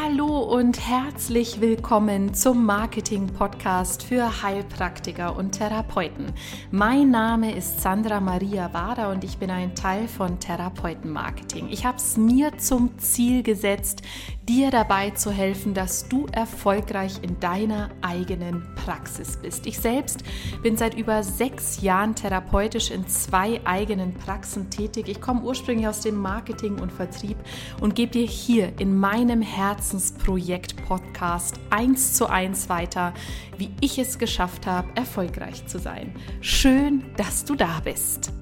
Hallo und herzlich willkommen zum Marketing-Podcast für Heilpraktiker und Therapeuten. Mein Name ist Sandra Maria Wader und ich bin ein Teil von Therapeuten-Marketing. Ich habe es mir zum Ziel gesetzt, dir dabei zu helfen, dass du erfolgreich in deiner eigenen Praxis bist. Ich selbst bin seit über sechs Jahren therapeutisch in zwei eigenen Praxen tätig. Ich komme ursprünglich aus dem Marketing und Vertrieb und gebe dir hier in meinem Herzensprojekt Podcast eins zu eins weiter, wie ich es geschafft habe, erfolgreich zu sein. Schön, dass du da bist.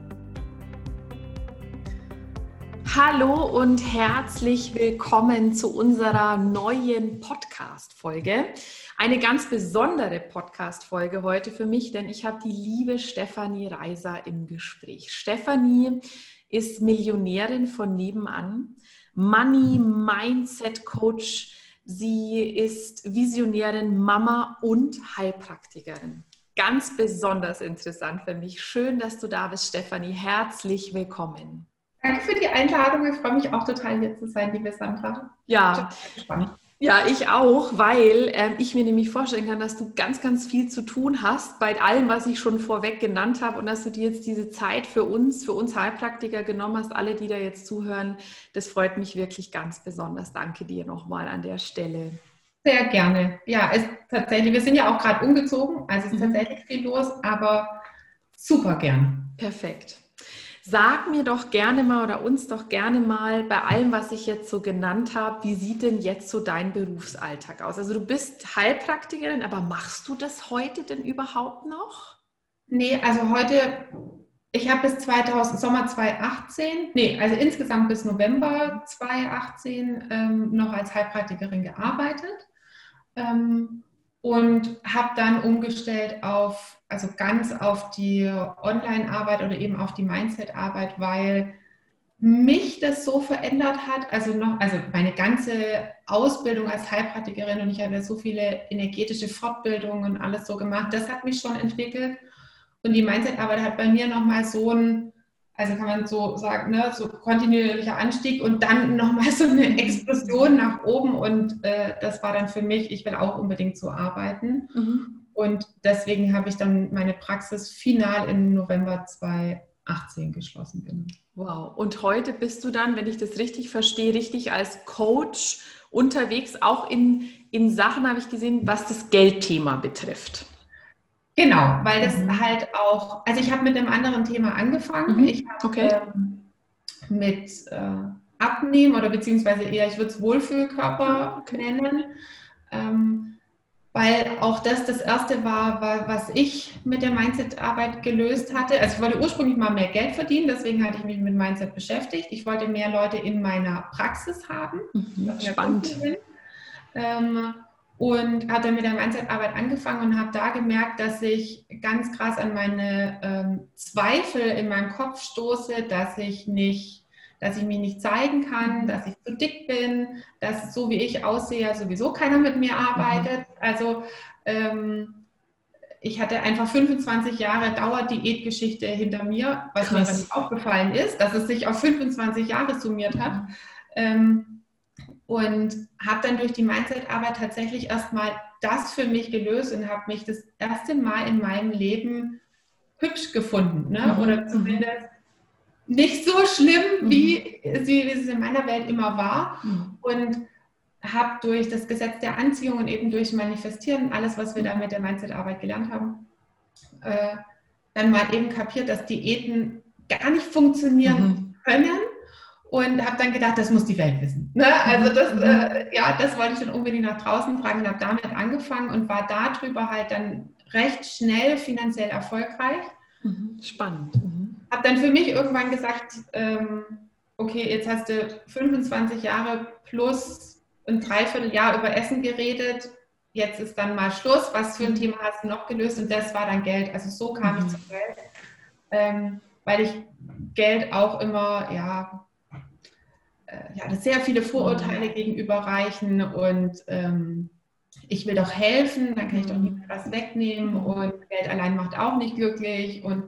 Hallo und herzlich willkommen zu unserer neuen Podcast-Folge. Eine ganz besondere Podcast-Folge heute für mich, denn ich habe die liebe Stefanie Reiser im Gespräch. Stefanie ist Millionärin von nebenan, Money Mindset Coach. Sie ist Visionärin, Mama und Heilpraktikerin. Ganz besonders interessant für mich. Schön, dass du da bist, Stefanie. Herzlich willkommen. Danke für die Einladung. Ich freue mich auch total, hier zu sein, liebe Sandra. Ja, ja, ich auch, weil äh, ich mir nämlich vorstellen kann, dass du ganz, ganz viel zu tun hast bei allem, was ich schon vorweg genannt habe und dass du dir jetzt diese Zeit für uns, für uns Heilpraktiker genommen hast, alle, die da jetzt zuhören. Das freut mich wirklich ganz besonders. Danke dir nochmal an der Stelle. Sehr gerne. Ja, es tatsächlich, wir sind ja auch gerade umgezogen, also es ist mhm. tatsächlich viel los, aber super gern. Perfekt. Sag mir doch gerne mal oder uns doch gerne mal bei allem, was ich jetzt so genannt habe, wie sieht denn jetzt so dein Berufsalltag aus? Also du bist Heilpraktikerin, aber machst du das heute denn überhaupt noch? Nee, also heute, ich habe bis 2000, Sommer 2018, nee, also insgesamt bis November 2018 ähm, noch als Heilpraktikerin gearbeitet. Ähm, und habe dann umgestellt auf, also ganz auf die Online-Arbeit oder eben auf die Mindset-Arbeit, weil mich das so verändert hat, also noch, also meine ganze Ausbildung als Heilpraktikerin und ich habe ja so viele energetische Fortbildungen und alles so gemacht, das hat mich schon entwickelt. Und die Mindset-Arbeit hat bei mir nochmal so ein, also kann man so sagen, ne, so kontinuierlicher Anstieg und dann nochmal so eine Explosion nach oben. Und äh, das war dann für mich, ich will auch unbedingt so arbeiten. Mhm. Und deswegen habe ich dann meine Praxis final im November 2018 geschlossen. Genau. Wow. Und heute bist du dann, wenn ich das richtig verstehe, richtig als Coach unterwegs, auch in, in Sachen, habe ich gesehen, was das Geldthema betrifft. Genau, weil das mhm. halt auch, also ich habe mit einem anderen Thema angefangen. Mhm. Ich habe okay. ähm, mit äh, Abnehmen oder beziehungsweise eher, ich würde es Wohlfühlkörper nennen. Ähm, weil auch das das erste war, war, was ich mit der Mindset-Arbeit gelöst hatte. Also ich wollte ursprünglich mal mehr Geld verdienen, deswegen hatte ich mich mit Mindset beschäftigt. Ich wollte mehr Leute in meiner Praxis haben. Mhm, spannend. Ähm, und habe dann mit der Mindset-Arbeit angefangen und habe da gemerkt, dass ich ganz krass an meine ähm, Zweifel in meinem Kopf stoße, dass ich nicht, dass ich mich nicht zeigen kann, dass ich zu dick bin, dass so wie ich aussehe, sowieso keiner mit mir arbeitet. Mhm. Also ähm, ich hatte einfach 25 Jahre Dauerdiätgeschichte hinter mir, was Krass. mir nicht aufgefallen ist, dass es sich auf 25 Jahre summiert hat. Mhm. Ähm, und habe dann durch die Mindset-Arbeit tatsächlich erstmal das für mich gelöst und habe mich das erste Mal in meinem Leben hübsch gefunden. Ne? Mhm. Oder zumindest nicht so schlimm, mhm. wie, wie es in meiner Welt immer war. Mhm. Und habe durch das Gesetz der Anziehung und eben durch Manifestieren, alles, was wir da mit der Mindset-Arbeit gelernt haben, äh, dann mal eben kapiert, dass Diäten gar nicht funktionieren mhm. können und habe dann gedacht, das muss die Welt wissen. Ne? Also das, mhm. äh, ja, das wollte ich dann unbedingt nach draußen tragen und habe damit angefangen und war darüber halt dann recht schnell finanziell erfolgreich. Mhm. Spannend. Mhm. Habe dann für mich irgendwann gesagt, ähm, okay, jetzt hast du 25 Jahre plus ein Dreivierteljahr über Essen geredet. Jetzt ist dann mal Schluss. Was für ein mhm. Thema hast du noch gelöst? Und das war dann Geld. Also so kam ich mhm. zum Geld. Ähm, weil ich Geld auch immer, ja, äh, ja, sehr viele Vorurteile mhm. gegenüberreichen und ähm, ich will doch helfen, dann kann ich doch nicht was wegnehmen und Geld allein macht auch nicht glücklich und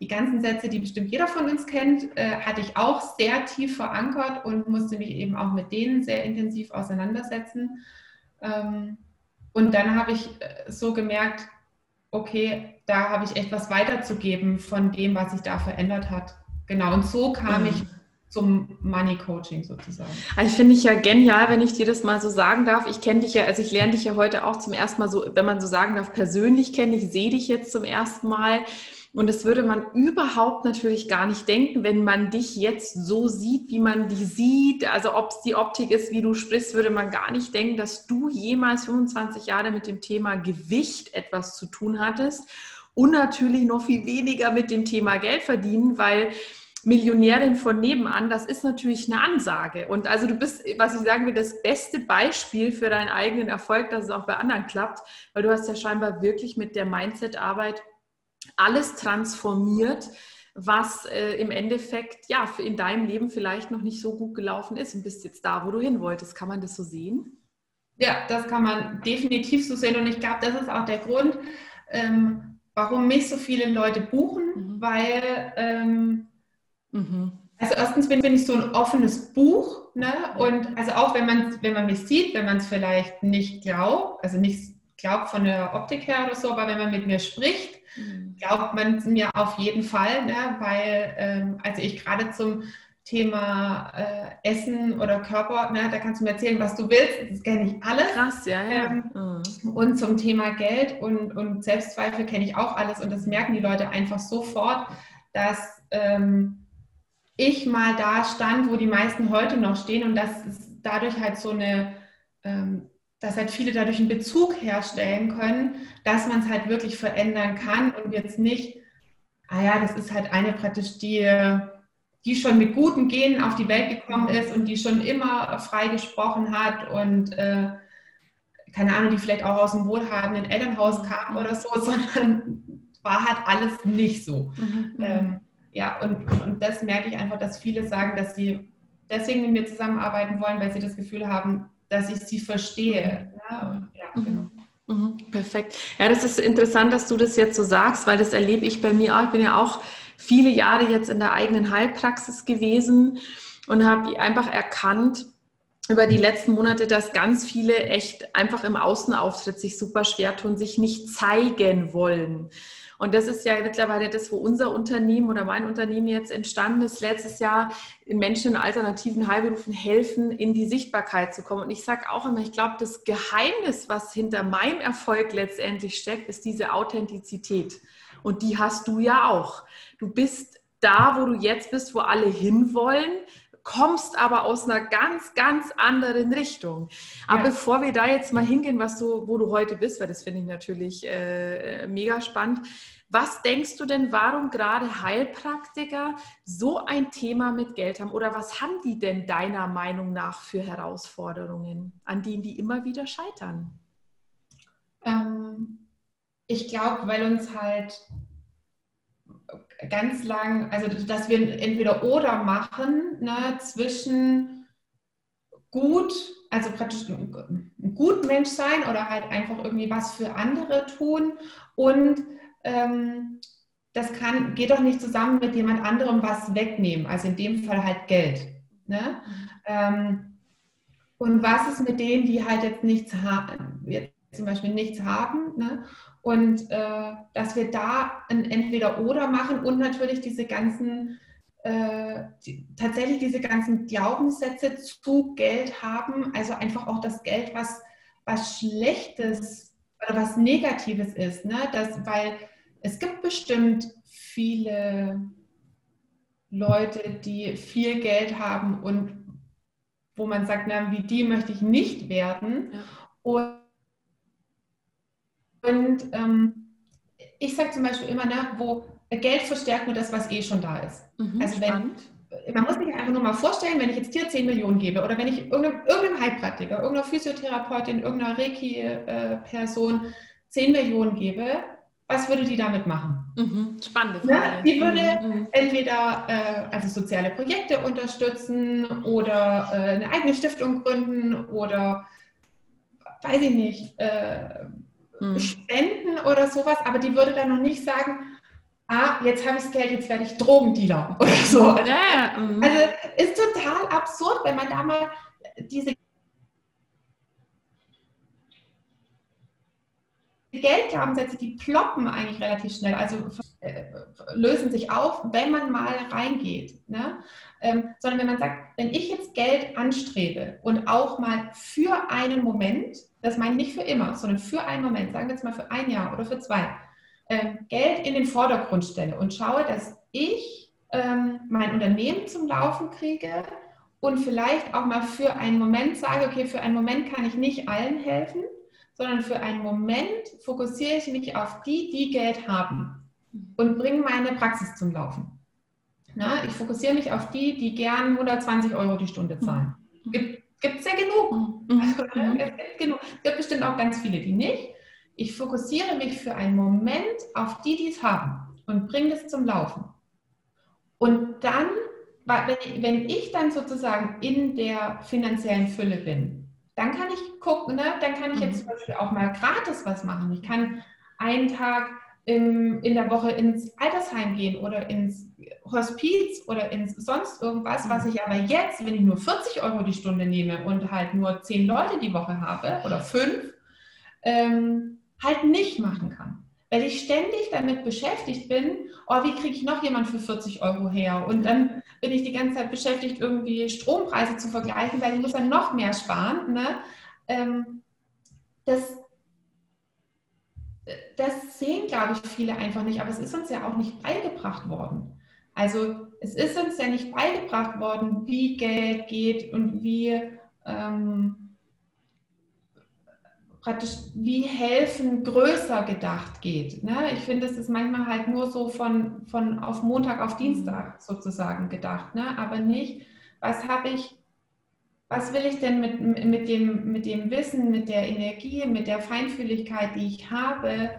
die ganzen Sätze, die bestimmt jeder von uns kennt, äh, hatte ich auch sehr tief verankert und musste mich eben auch mit denen sehr intensiv auseinandersetzen. Ähm, und dann habe ich äh, so gemerkt, okay, da habe ich etwas weiterzugeben von dem, was sich da verändert hat. Genau, und so kam mhm. ich zum Money Coaching sozusagen. Also finde ich ja genial, wenn ich dir das mal so sagen darf. Ich kenne dich ja, also ich lerne dich ja heute auch zum ersten Mal so, wenn man so sagen darf, persönlich kennen. Ich sehe dich jetzt zum ersten Mal. Und das würde man überhaupt natürlich gar nicht denken, wenn man dich jetzt so sieht, wie man die sieht. Also ob es die Optik ist, wie du sprichst, würde man gar nicht denken, dass du jemals 25 Jahre mit dem Thema Gewicht etwas zu tun hattest. Und natürlich noch viel weniger mit dem Thema Geld verdienen, weil Millionärin von nebenan, das ist natürlich eine Ansage. Und also du bist, was ich sagen will, das beste Beispiel für deinen eigenen Erfolg, dass es auch bei anderen klappt, weil du hast ja scheinbar wirklich mit der Mindset-Arbeit alles transformiert, was äh, im Endeffekt ja in deinem Leben vielleicht noch nicht so gut gelaufen ist und bist jetzt da, wo du hin wolltest. Kann man das so sehen? Ja, das kann man definitiv so sehen und ich glaube, das ist auch der Grund, ähm, warum mich so viele Leute buchen, mhm. weil ähm, mhm. also erstens bin, bin, ich so ein offenes Buch, ne? Und also auch wenn man wenn man mich sieht, wenn man es vielleicht nicht glaubt, also nicht glaubt von der Optik her oder so, aber wenn man mit mir spricht, Mhm. glaubt man mir auf jeden Fall, ne? weil ähm, also ich gerade zum Thema äh, Essen oder Körper, ne, da kannst du mir erzählen, was du willst, das kenne ich alles. Krass, ja, ja. Ähm, mhm. Und zum Thema Geld und, und Selbstzweifel kenne ich auch alles und das merken die Leute einfach sofort, dass ähm, ich mal da stand, wo die meisten heute noch stehen und dass es dadurch halt so eine ähm, dass halt viele dadurch einen Bezug herstellen können, dass man es halt wirklich verändern kann und jetzt nicht, ah ja, das ist halt eine praktisch die, die schon mit guten Genen auf die Welt gekommen ist und die schon immer frei gesprochen hat und äh, keine Ahnung, die vielleicht auch aus einem wohlhabenden Elternhaus kam oder so, sondern war halt alles nicht so. Mhm. Ähm, ja, und, und das merke ich einfach, dass viele sagen, dass sie deswegen mit mir zusammenarbeiten wollen, weil sie das Gefühl haben, dass ich sie verstehe. Ja, ja, mhm. genau. Mhm, perfekt. Ja, das ist interessant, dass du das jetzt so sagst, weil das erlebe ich bei mir auch. Ich bin ja auch viele Jahre jetzt in der eigenen Heilpraxis gewesen und habe einfach erkannt über die letzten Monate, dass ganz viele echt einfach im Außenauftritt sich super schwer tun, sich nicht zeigen wollen. Und das ist ja mittlerweile das, wo unser Unternehmen oder mein Unternehmen jetzt entstanden ist, letztes Jahr Menschen in alternativen Heilberufen helfen, in die Sichtbarkeit zu kommen. Und ich sage auch immer, ich glaube, das Geheimnis, was hinter meinem Erfolg letztendlich steckt, ist diese Authentizität. Und die hast du ja auch. Du bist da, wo du jetzt bist, wo alle hinwollen, kommst aber aus einer ganz, ganz anderen Richtung. Aber ja. bevor wir da jetzt mal hingehen, was du, wo du heute bist, weil das finde ich natürlich äh, mega spannend. Was denkst du denn, warum gerade Heilpraktiker so ein Thema mit Geld haben? Oder was haben die denn deiner Meinung nach für Herausforderungen, an denen die immer wieder scheitern? Ähm, ich glaube, weil uns halt ganz lang, also dass wir entweder oder machen ne, zwischen gut, also praktisch ein, ein gut Mensch sein oder halt einfach irgendwie was für andere tun und ähm, das kann, geht doch nicht zusammen mit jemand anderem was wegnehmen, also in dem Fall halt Geld. Ne? Ähm, und was ist mit denen, die halt jetzt nichts haben, jetzt zum Beispiel nichts haben? Ne? Und äh, dass wir da ein Entweder-Oder machen und natürlich diese ganzen, äh, die, tatsächlich diese ganzen Glaubenssätze zu Geld haben, also einfach auch das Geld, was, was Schlechtes oder was Negatives ist. Ne? Das, weil es gibt bestimmt viele Leute, die viel Geld haben und wo man sagt, na, wie die möchte ich nicht werden. Ja. Und und ähm, ich sage zum Beispiel immer, ne, wo Geld verstärkt nur das, was eh schon da ist. Mhm, also wenn, man muss sich einfach nur mal vorstellen, wenn ich jetzt dir 10 Millionen gebe oder wenn ich irgendeinem, irgendeinem Heilpraktiker, irgendeiner Physiotherapeutin, irgendeiner Reiki-Person 10 Millionen gebe, was würde die damit machen? Mhm, spannend. Ne? Die würde mhm, mhm. entweder äh, also soziale Projekte unterstützen oder äh, eine eigene Stiftung gründen oder weiß ich nicht, äh, hm. spenden oder sowas, aber die würde dann noch nicht sagen, ah, jetzt habe ich das Geld, jetzt werde ich Drogendealer oder so. Ja, mhm. Also ist total absurd, wenn man da mal diese Geldglaubenssätze, die ploppen eigentlich relativ schnell, also äh, lösen sich auf, wenn man mal reingeht. Ne? Ähm, sondern wenn man sagt, wenn ich jetzt Geld anstrebe und auch mal für einen Moment, das meine ich nicht für immer, sondern für einen Moment, sagen wir jetzt mal für ein Jahr oder für zwei, ähm, Geld in den Vordergrund stelle und schaue, dass ich ähm, mein Unternehmen zum Laufen kriege und vielleicht auch mal für einen Moment sage, okay, für einen Moment kann ich nicht allen helfen, sondern für einen Moment fokussiere ich mich auf die, die Geld haben und bringe meine Praxis zum Laufen. Na, ich fokussiere mich auf die, die gern 120 Euro die Stunde zahlen. Gibt es ja genug. Mhm. Also, ne, es gibt genug. Es gibt bestimmt auch ganz viele, die nicht. Ich fokussiere mich für einen Moment auf die, die es haben und bringe das zum Laufen. Und dann, wenn ich dann sozusagen in der finanziellen Fülle bin, dann kann ich gucken, ne? dann kann ich jetzt mhm. zum Beispiel auch mal gratis was machen. Ich kann einen Tag im, in der Woche ins Altersheim gehen oder ins Hospiz oder ins sonst irgendwas, was mhm. ich aber jetzt, wenn ich nur 40 Euro die Stunde nehme und halt nur 10 Leute die Woche habe oder 5, ähm, halt nicht machen kann. Weil ich ständig damit beschäftigt bin, oh, wie kriege ich noch jemand für 40 Euro her? Und dann bin ich die ganze Zeit beschäftigt, irgendwie Strompreise zu vergleichen, weil ich muss dann noch mehr sparen. Ne? Ähm, das, das sehen, glaube ich, viele einfach nicht, aber es ist uns ja auch nicht beigebracht worden. Also es ist uns ja nicht beigebracht worden, wie Geld geht und wie... Ähm, praktisch wie helfen größer gedacht geht. Ne? Ich finde, es ist manchmal halt nur so von, von auf Montag auf Dienstag sozusagen gedacht, ne? aber nicht, was habe ich, was will ich denn mit, mit, dem, mit dem Wissen, mit der Energie, mit der Feinfühligkeit, die ich habe,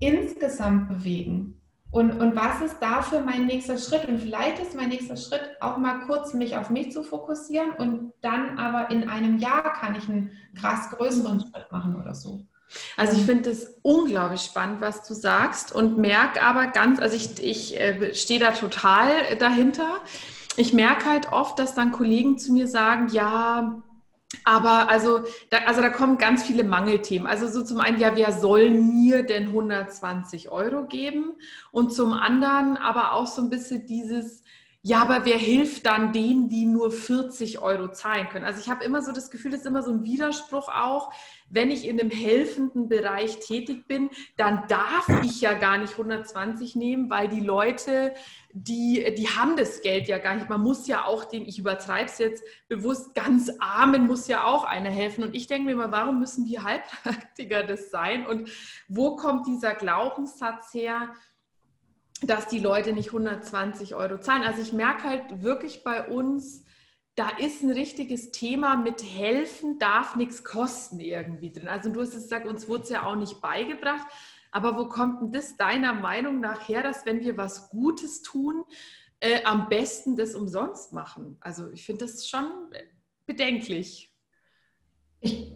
insgesamt bewegen. Und, und was ist dafür mein nächster Schritt? Und vielleicht ist mein nächster Schritt auch mal kurz mich auf mich zu fokussieren und dann aber in einem Jahr kann ich einen krass größeren Schritt machen oder so. Also ich finde es unglaublich spannend, was du sagst und merke aber ganz, also ich, ich äh, stehe da total dahinter. Ich merke halt oft, dass dann Kollegen zu mir sagen, ja, aber also da, also da kommen ganz viele Mangelthemen. Also so zum einen, ja, wer soll mir denn 120 Euro geben? Und zum anderen aber auch so ein bisschen dieses, ja, aber wer hilft dann denen, die nur 40 Euro zahlen können? Also ich habe immer so das Gefühl, das ist immer so ein Widerspruch auch, wenn ich in einem helfenden Bereich tätig bin, dann darf ich ja gar nicht 120 nehmen, weil die Leute, die, die haben das Geld ja gar nicht. Man muss ja auch dem, ich übertreibe es jetzt bewusst, ganz Armen muss ja auch einer helfen. Und ich denke mir immer, warum müssen die Heilpraktiker das sein? Und wo kommt dieser Glaubenssatz her? Dass die Leute nicht 120 Euro zahlen. Also ich merke halt wirklich bei uns, da ist ein richtiges Thema mit helfen darf nichts kosten irgendwie drin. Also du hast es gesagt, uns wurde es ja auch nicht beigebracht. Aber wo kommt denn das deiner Meinung nach her, dass wenn wir was Gutes tun, äh, am besten das umsonst machen? Also ich finde das schon bedenklich. Ich,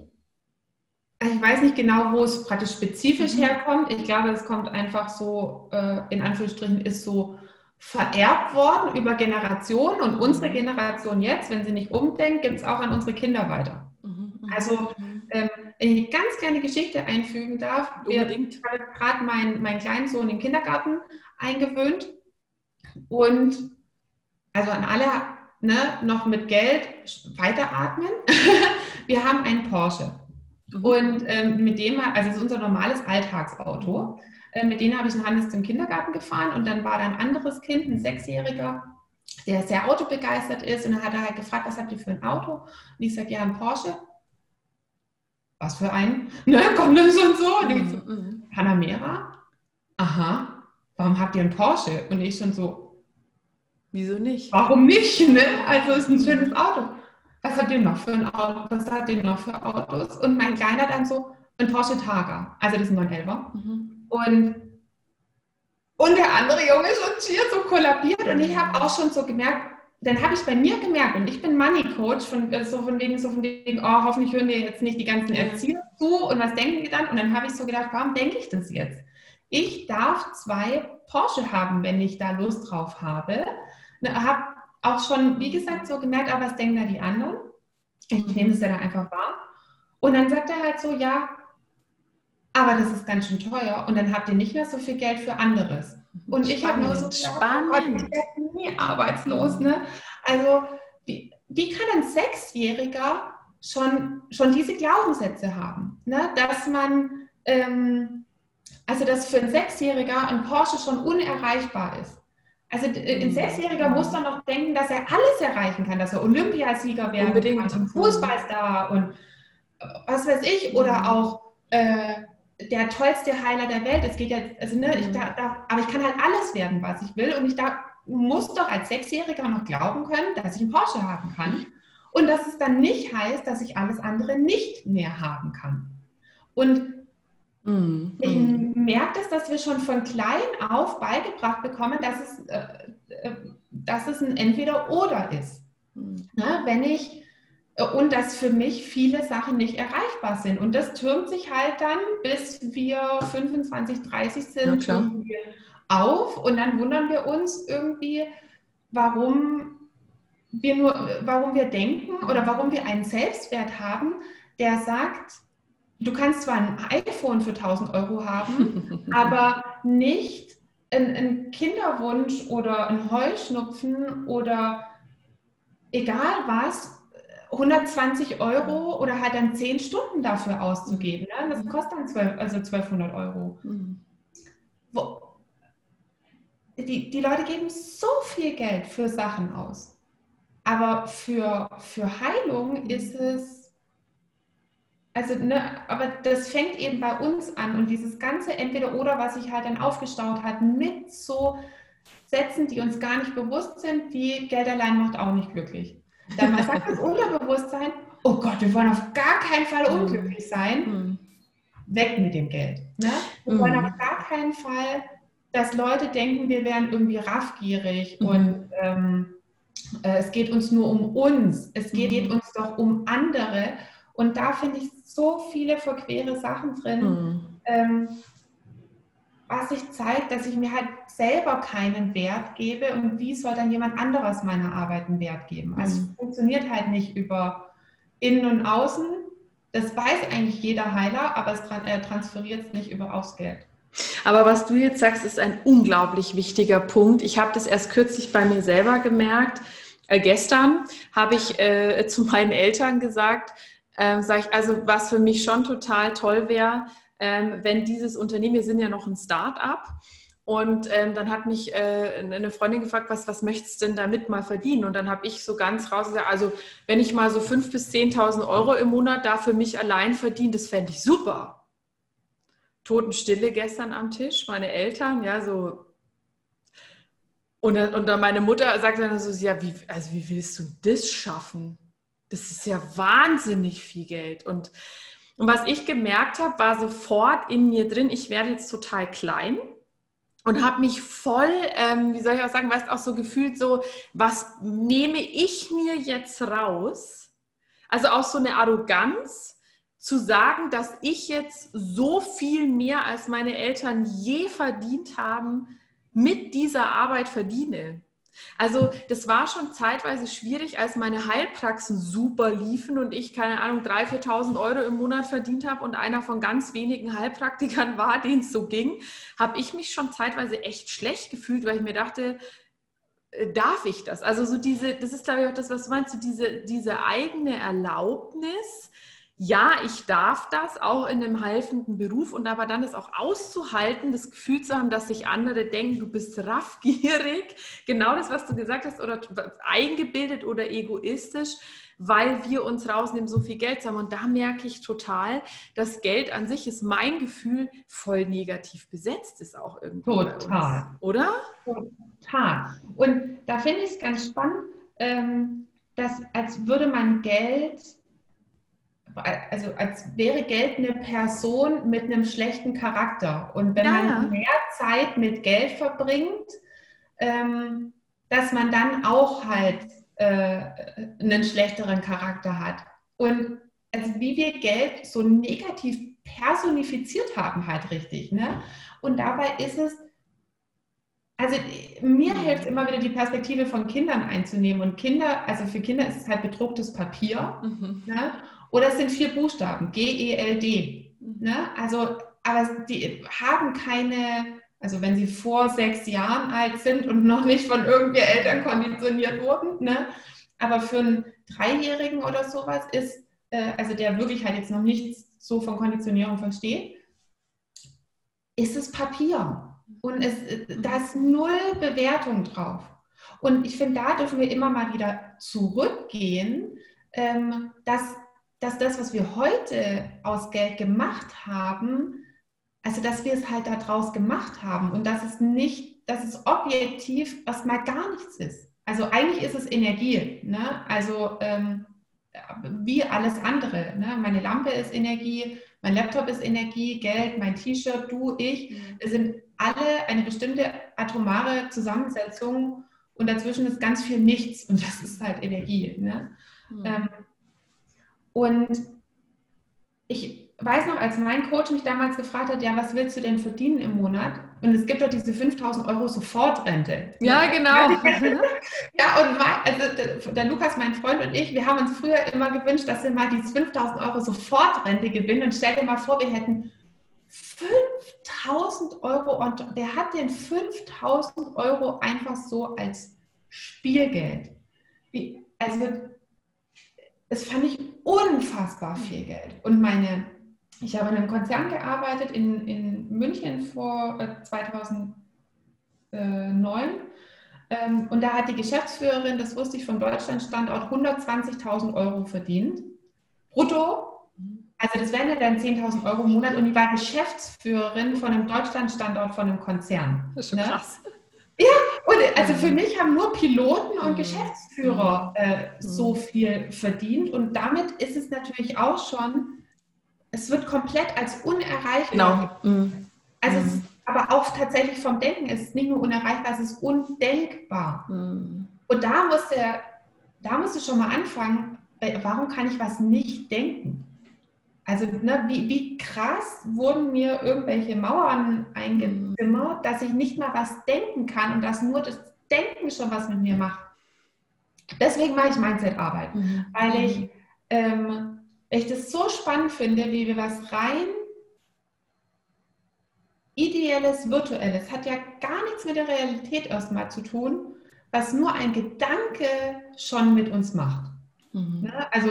ich weiß nicht genau, wo es praktisch spezifisch mhm. herkommt. Ich glaube, es kommt einfach so, äh, in Anführungsstrichen, ist so vererbt worden über Generationen und unsere mhm. Generation jetzt, wenn sie nicht umdenkt, gibt es auch an unsere Kinder weiter. Mhm, mhm, also ähm, wenn ich eine ganz kleine Geschichte einfügen darf, Unbedingt. ich habe gerade meinen, meinen kleinen Sohn im Kindergarten eingewöhnt und also an alle ne, noch mit Geld weiteratmen. Wir haben einen Porsche und ähm, mit dem, also es ist unser normales Alltagsauto. Äh, mit denen habe ich in Hannes zum Kindergarten gefahren und dann war da ein anderes Kind, ein Sechsjähriger, der sehr autobegeistert ist und dann hat er halt gefragt, was habt ihr für ein Auto? Und ich sage, ja, ein Porsche. Was für ein? Ne, kommt das und so. Und ich so, mhm. Panamera? Aha. Warum habt ihr ein Porsche? Und ich schon so, wieso nicht? Warum nicht? Ne? Also ist ein schönes Auto. Was habt ihr noch für ein Auto? Was habt ihr noch für Autos? Und mein Kleiner dann so, ein Porsche Targa. Also das ist ein 911er. Mhm. Und, und der andere Junge schon schier so kollabiert und ich habe auch schon so gemerkt, dann habe ich bei mir gemerkt, und ich bin Money Coach, von, äh, so von wegen, so von wegen, oh, hoffentlich hören dir jetzt nicht die ganzen Erzieher zu und was denken die dann? Und dann habe ich so gedacht, warum denke ich das jetzt? ich darf zwei Porsche haben, wenn ich da Lust drauf habe. Ne, habe auch schon, wie gesagt, so gemerkt, aber was denken da die anderen? Ich nehme es ja dann einfach wahr. Und dann sagt er halt so, ja, aber das ist ganz schön teuer und dann habt ihr nicht mehr so viel Geld für anderes. Und ich habe nur so spannend. ich werde nie arbeitslos. Ne? Also wie, wie kann ein Sechsjähriger schon, schon diese Glaubenssätze haben? Ne? Dass man, ähm, also dass für einen Sechsjähriger ein Porsche schon unerreichbar ist. Also ein mhm. Sechsjähriger muss dann noch denken, dass er alles erreichen kann, dass er Olympiasieger werden Unbedingt. kann und Fußballstar und äh, was weiß ich, oder mhm. auch äh, der tollste Heiler der Welt. Es geht ja, also ne, ich mhm. da, da, aber ich kann halt alles werden, was ich will und ich da muss doch als Sechsjähriger noch glauben können, dass ich einen Porsche haben kann und dass es dann nicht heißt, dass ich alles andere nicht mehr haben kann. Und mm, ich merke das, dass wir schon von klein auf beigebracht bekommen, dass es, äh, äh, dass es ein Entweder-Oder ist. Mm. Na, wenn ich äh, und dass für mich viele Sachen nicht erreichbar sind. Und das türmt sich halt dann, bis wir 25, 30 sind, ja, auf und dann wundern wir uns irgendwie, warum wir nur, warum wir denken oder warum wir einen Selbstwert haben, der sagt, du kannst zwar ein iPhone für 1000 Euro haben, aber nicht einen Kinderwunsch oder ein Heuschnupfen oder egal was, 120 Euro oder halt dann 10 Stunden dafür auszugeben. Ne? Das kostet dann 12, also 1200 Euro. Mhm. Wo, die, die Leute geben so viel Geld für Sachen aus. Aber für, für Heilung ist es, also, ne, aber das fängt eben bei uns an und dieses ganze Entweder-Oder, was sich halt dann aufgestaut hat, mit so Sätzen, die uns gar nicht bewusst sind, wie Geld allein macht auch nicht glücklich. Dann sagt das Unterbewusstsein, oh Gott, wir wollen auf gar keinen Fall hm. unglücklich sein. Hm. Weg mit dem Geld. Ne? Wir wollen hm. auf gar keinen Fall, dass Leute denken, wir wären irgendwie raffgierig und ähm, äh, es geht uns nur um uns. Es geht, geht uns doch um andere. Und da finde ich so viele verquere Sachen drin. Ähm, was sich zeigt, dass ich mir halt selber keinen Wert gebe und wie soll dann jemand anderes meiner Arbeit einen Wert geben? Also mhm. es funktioniert halt nicht über Innen und Außen. Das weiß eigentlich jeder Heiler, aber es transferiert es nicht über aufs Geld. Aber was du jetzt sagst, ist ein unglaublich wichtiger Punkt. Ich habe das erst kürzlich bei mir selber gemerkt. Äh, gestern habe ich äh, zu meinen Eltern gesagt, äh, sage ich, also was für mich schon total toll wäre, ähm, wenn dieses Unternehmen, wir sind ja noch ein Start-up, und ähm, dann hat mich äh, eine Freundin gefragt, was, was möchtest du denn damit mal verdienen? Und dann habe ich so ganz raus gesagt, also wenn ich mal so 5.000 bis 10.000 Euro im Monat da für mich allein verdiene, das fände ich super. Totenstille gestern am Tisch, meine Eltern, ja, so. Und, und dann meine Mutter sagt dann so, ja, wie, also wie willst du das schaffen? Das ist ja wahnsinnig viel Geld. Und und was ich gemerkt habe, war sofort in mir drin, ich werde jetzt total klein und habe mich voll, ähm, wie soll ich auch sagen, weißt auch so gefühlt so, was nehme ich mir jetzt raus? Also auch so eine Arroganz zu sagen, dass ich jetzt so viel mehr als meine Eltern je verdient haben, mit dieser Arbeit verdiene. Also das war schon zeitweise schwierig, als meine Heilpraxen super liefen und ich, keine Ahnung, 3.000, 4.000 Euro im Monat verdient habe und einer von ganz wenigen Heilpraktikern war, denen es so ging, habe ich mich schon zeitweise echt schlecht gefühlt, weil ich mir dachte, äh, darf ich das? Also so diese, das ist glaube ich auch das, was du meinst, so diese, diese eigene Erlaubnis, ja, ich darf das auch in einem helfenden Beruf und aber dann ist auch auszuhalten, das Gefühl zu haben, dass sich andere denken, du bist raffgierig, genau das, was du gesagt hast, oder eingebildet oder egoistisch, weil wir uns rausnehmen, so viel Geld zu haben. Und da merke ich total, dass Geld an sich ist mein Gefühl voll negativ besetzt ist auch irgendwo. Total. oder? Total. Und da finde ich es ganz spannend, ähm, dass als würde man Geld also als wäre Geld eine Person mit einem schlechten Charakter. Und wenn ja. man mehr Zeit mit Geld verbringt, ähm, dass man dann auch halt äh, einen schlechteren Charakter hat. Und also wie wir Geld so negativ personifiziert haben halt richtig. Ne? Und dabei ist es, also mir hilft immer wieder die Perspektive von Kindern einzunehmen. Und Kinder, also für Kinder ist es halt bedrucktes Papier. Mhm. Ne? Oder es sind vier Buchstaben, G-E-L-D. Mhm. Ne? Also, aber die haben keine, also wenn sie vor sechs Jahren alt sind und noch nicht von irgendwelchen Eltern konditioniert wurden, ne? aber für einen Dreijährigen oder sowas ist, äh, also der wirklich halt jetzt noch nichts so von Konditionierung versteht, ist es Papier. Und es, da ist null Bewertung drauf. Und ich finde, da dürfen wir immer mal wieder zurückgehen, ähm, dass, dass das, was wir heute aus Geld gemacht haben, also dass wir es halt daraus gemacht haben und dass es nicht, dass es objektiv erstmal gar nichts ist. Also eigentlich ist es Energie. Ne? Also ähm, wie alles andere. Ne? Meine Lampe ist Energie, mein Laptop ist Energie, Geld, mein T-Shirt, du, ich. Mhm. sind alle eine bestimmte atomare Zusammensetzung und dazwischen ist ganz viel Nichts und das ist halt Energie. Ne? Mhm. Ähm, und ich weiß noch, als mein Coach mich damals gefragt hat, ja, was willst du denn verdienen im Monat? Und es gibt doch diese 5000 Euro Sofortrente. Ja, genau. ja, und mein, also der, Lukas, mein Freund und ich, wir haben uns früher immer gewünscht, dass wir mal die 5000 Euro Sofortrente gewinnen. Und stell dir mal vor, wir hätten 5000 Euro und der hat den 5000 Euro einfach so als Spielgeld. Wie, also, das fand ich unfassbar viel Geld. Und meine ich habe in einem Konzern gearbeitet in, in München vor 2009. Äh, ähm, und da hat die Geschäftsführerin, das wusste ich vom Deutschlandstandort, 120.000 Euro verdient. Brutto. Also das wären ja dann 10.000 Euro im Monat. Und die war Geschäftsführerin von einem Deutschlandstandort von einem Konzern. Das ist schon ne? krass. Ja, und also für mich haben nur Piloten und mhm. Geschäftsführer äh, so mhm. viel verdient. Und damit ist es natürlich auch schon es wird komplett als unerreichbar. Genau. Mhm. Also mhm. es, aber auch tatsächlich vom Denken es ist nicht nur unerreichbar, es ist undenkbar. Mhm. Und da muss der, da musst du schon mal anfangen, warum kann ich was nicht denken? Also ne, wie, wie krass wurden mir irgendwelche Mauern eingezimmert, dass ich nicht mal was denken kann und dass nur das Denken schon was mit mir macht. Deswegen mache ich Mindset-Arbeit, mhm. weil ich mhm. ähm, ich das so spannend finde, wie wir was rein ideelles, virtuelles, hat ja gar nichts mit der Realität erstmal zu tun, was nur ein Gedanke schon mit uns macht. Mhm. Ne? Also,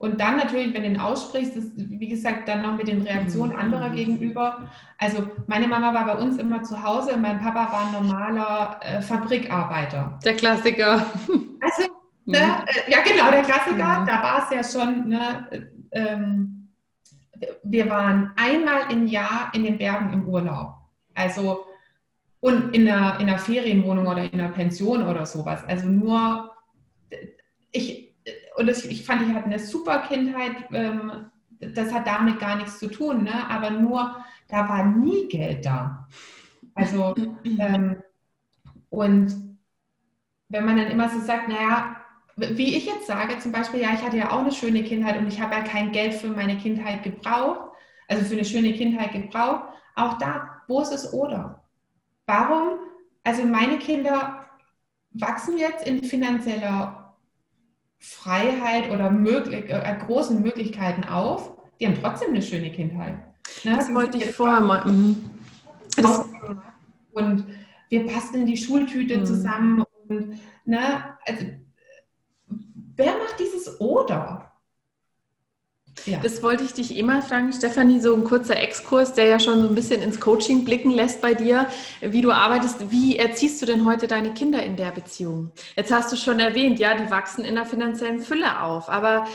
und dann natürlich, wenn du ihn aussprichst, ist, wie gesagt, dann noch mit den Reaktionen mhm. anderer gegenüber. Also, meine Mama war bei uns immer zu Hause und mein Papa war ein normaler äh, Fabrikarbeiter. Der Klassiker. Also, Ne? Mhm. Ja, genau, der Klassiker. Mhm. Da war es ja schon, ne, ähm, wir waren einmal im Jahr in den Bergen im Urlaub. Also, und in einer, in einer Ferienwohnung oder in einer Pension oder sowas. Also nur, ich, und das, ich fand, ich hatte eine super Kindheit. Ähm, das hat damit gar nichts zu tun, ne? aber nur, da war nie Geld da. Also, ähm, und wenn man dann immer so sagt, naja, wie ich jetzt sage, zum Beispiel, ja, ich hatte ja auch eine schöne Kindheit und ich habe ja kein Geld für meine Kindheit gebraucht, also für eine schöne Kindheit gebraucht. Auch da, wo ist es oder? Warum? Also meine Kinder wachsen jetzt in finanzieller Freiheit oder möglich, äh, großen Möglichkeiten auf. Die haben trotzdem eine schöne Kindheit. Ne? Das wollte ich vorher mal. Mhm. Und wir basteln die Schultüte mhm. zusammen. Und, ne, also Wer macht dieses Oder? Ja. Das wollte ich dich immer fragen, Stefanie, so ein kurzer Exkurs, der ja schon so ein bisschen ins Coaching blicken lässt bei dir, wie du arbeitest. Wie erziehst du denn heute deine Kinder in der Beziehung? Jetzt hast du schon erwähnt, ja, die wachsen in der finanziellen Fülle auf, aber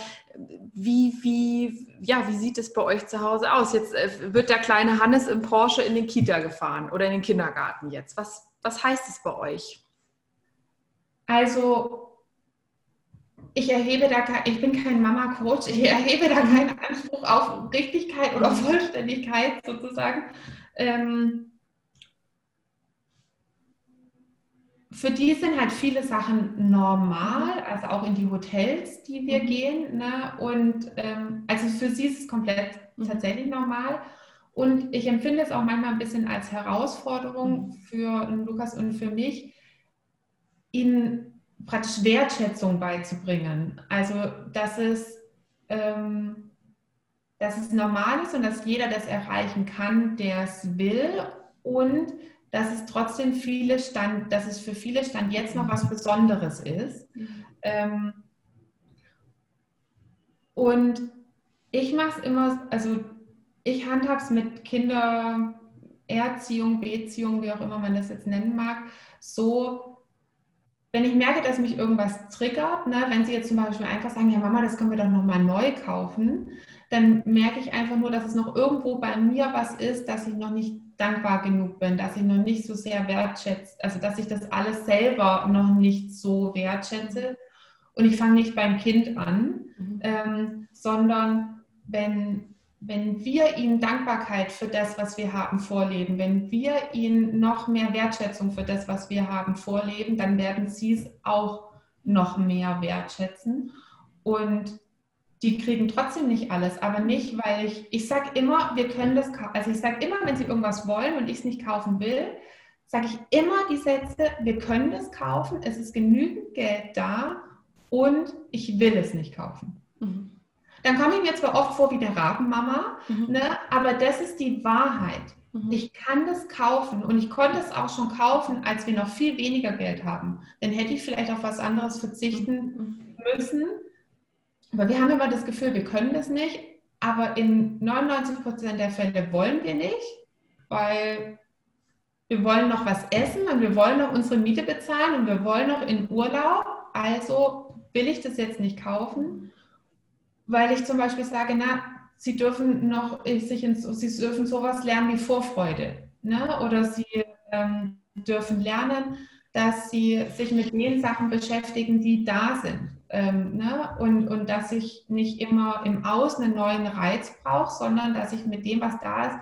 wie, wie, ja, wie sieht es bei euch zu Hause aus? Jetzt äh, wird der kleine Hannes im Porsche in den Kita gefahren oder in den Kindergarten jetzt. Was, was heißt es bei euch? Also ich erhebe da, ich bin kein Mama-Coach, ich erhebe da keinen Anspruch auf Richtigkeit oder Vollständigkeit sozusagen. Ähm, für die sind halt viele Sachen normal, also auch in die Hotels, die wir mhm. gehen. Ne? Und ähm, also für sie ist es komplett mhm. tatsächlich normal. Und ich empfinde es auch manchmal ein bisschen als Herausforderung mhm. für Lukas und für mich, ihnen praktisch Wertschätzung beizubringen. Also, dass es, ähm, dass es normal ist und dass jeder das erreichen kann, der es will und dass es trotzdem viele Stand, dass es für viele Stand jetzt noch was Besonderes ist. Ähm, und ich mache es immer, also ich handhabe es mit Kindererziehung, Beziehung, wie auch immer man das jetzt nennen mag, so, wenn ich merke, dass mich irgendwas triggert, ne, wenn Sie jetzt zum Beispiel einfach sagen, ja Mama, das können wir doch nochmal neu kaufen, dann merke ich einfach nur, dass es noch irgendwo bei mir was ist, dass ich noch nicht dankbar genug bin, dass ich noch nicht so sehr wertschätze, also dass ich das alles selber noch nicht so wertschätze. Und ich fange nicht beim Kind an, mhm. ähm, sondern wenn, wenn wir ihm Dankbarkeit für das, was wir haben, vorleben, wenn wir ihnen noch mehr Wertschätzung für das, was wir haben, vorleben, dann werden sie es auch noch mehr wertschätzen. Und die kriegen trotzdem nicht alles, aber nicht, weil ich, ich sage immer, wir können das kaufen. Also ich sage immer, wenn sie irgendwas wollen und ich es nicht kaufen will, sage ich immer die Sätze, wir können das kaufen, es ist genügend Geld da und ich will es nicht kaufen. Mhm. Dann komme ich mir zwar oft vor wie der Rabenmama, mhm. ne, aber das ist die Wahrheit. Mhm. Ich kann das kaufen und ich konnte es auch schon kaufen, als wir noch viel weniger Geld haben. Dann hätte ich vielleicht auf was anderes verzichten mhm. müssen aber wir haben immer das Gefühl, wir können das nicht. Aber in 99 Prozent der Fälle wollen wir nicht, weil wir wollen noch was essen und wir wollen noch unsere Miete bezahlen und wir wollen noch in Urlaub. Also will ich das jetzt nicht kaufen, weil ich zum Beispiel sage, na, sie dürfen noch sich in, sie dürfen sowas lernen wie Vorfreude. Ne? Oder sie ähm, dürfen lernen, dass sie sich mit den Sachen beschäftigen, die da sind. Ähm, ne? und, und dass ich nicht immer im Außen einen neuen Reiz brauche, sondern dass ich mit dem, was da ist,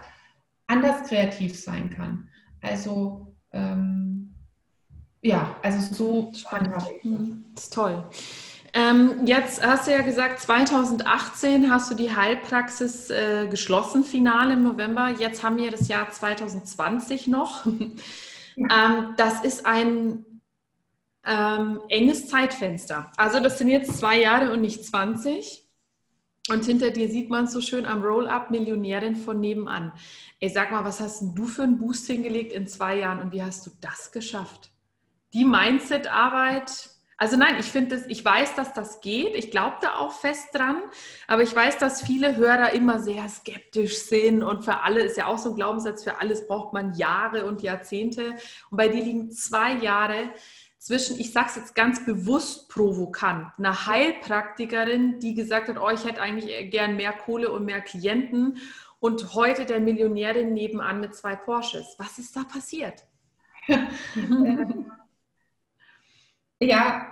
anders kreativ sein kann. Also ähm, ja, also so spannend. Das ist toll. Ähm, jetzt hast du ja gesagt, 2018 hast du die Heilpraxis äh, geschlossen, Finale im November. Jetzt haben wir das Jahr 2020 noch. Ähm, das ist ein ähm, enges Zeitfenster. Also das sind jetzt zwei Jahre und nicht 20. Und hinter dir sieht man so schön am Roll-Up Millionärin von nebenan. Ey, sag mal, was hast du für einen Boost hingelegt in zwei Jahren und wie hast du das geschafft? Die Mindset-Arbeit, also nein, ich finde das, ich weiß, dass das geht. Ich glaube da auch fest dran. Aber ich weiß, dass viele Hörer immer sehr skeptisch sind und für alle ist ja auch so ein Glaubenssatz, für alles braucht man Jahre und Jahrzehnte. Und bei dir liegen zwei Jahre zwischen, ich sage es jetzt ganz bewusst provokant, einer Heilpraktikerin, die gesagt hat, oh, ich hätte eigentlich gern mehr Kohle und mehr Klienten und heute der Millionärin nebenan mit zwei Porsches. Was ist da passiert? ja,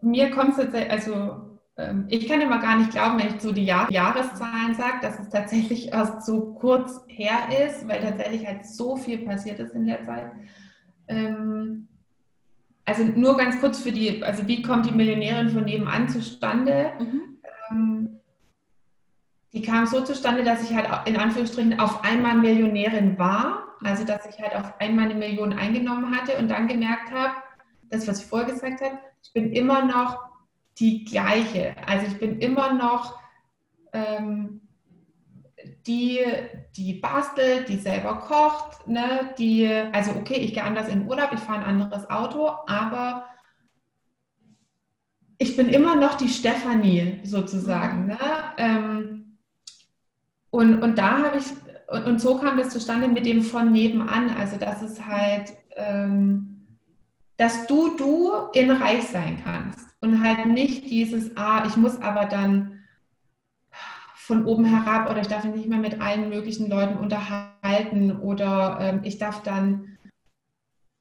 mir kommt es tatsächlich, also ähm, ich kann immer gar nicht glauben, wenn ich so die Jahr Jahreszahlen sage, dass es tatsächlich erst so kurz her ist, weil tatsächlich halt so viel passiert ist in der Zeit. Ähm, also nur ganz kurz für die, also wie kommt die Millionärin von nebenan zustande? Mhm. Ähm, die kam so zustande, dass ich halt in Anführungsstrichen auf einmal Millionärin war, also dass ich halt auf einmal eine Million eingenommen hatte und dann gemerkt habe, das, was ich vorher gesagt habe, ich bin immer noch die gleiche. Also ich bin immer noch ähm, die, die bastelt, die selber kocht, ne, die, also okay, ich gehe anders in Urlaub, ich fahre ein anderes Auto, aber ich bin immer noch die Stefanie sozusagen. Ne? Ähm, und, und da habe ich, und, und, so kam das zustande mit dem von nebenan, also dass es halt, ähm, dass du du in Reich sein kannst und halt nicht dieses, ah, ich muss aber dann von oben herab oder ich darf mich nicht mehr mit allen möglichen Leuten unterhalten oder ähm, ich darf dann,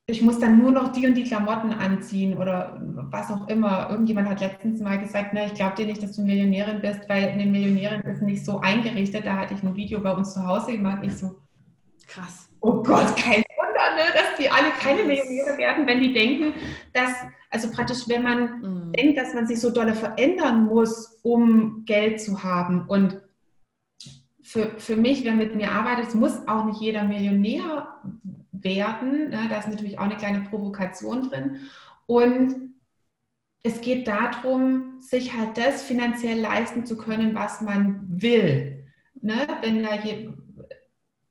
ich muss dann nur noch die und die Klamotten anziehen oder was auch immer. Irgendjemand hat letztens mal gesagt, na, ich glaube dir nicht, dass du Millionärin bist, weil eine Millionärin ist nicht so eingerichtet. Da hatte ich ein Video bei uns zu Hause gemacht. Ich so, krass. Oh Gott, kein ne, dass die alle keine Millionäre werden, wenn die denken, dass, also praktisch, wenn man mhm. denkt, dass man sich so dolle verändern muss, um Geld zu haben. Und für, für mich, wer mit mir arbeitet, muss auch nicht jeder Millionär werden. Ne? Da ist natürlich auch eine kleine Provokation drin. Und es geht darum, sich halt das finanziell leisten zu können, was man will. Ne? Wenn da je,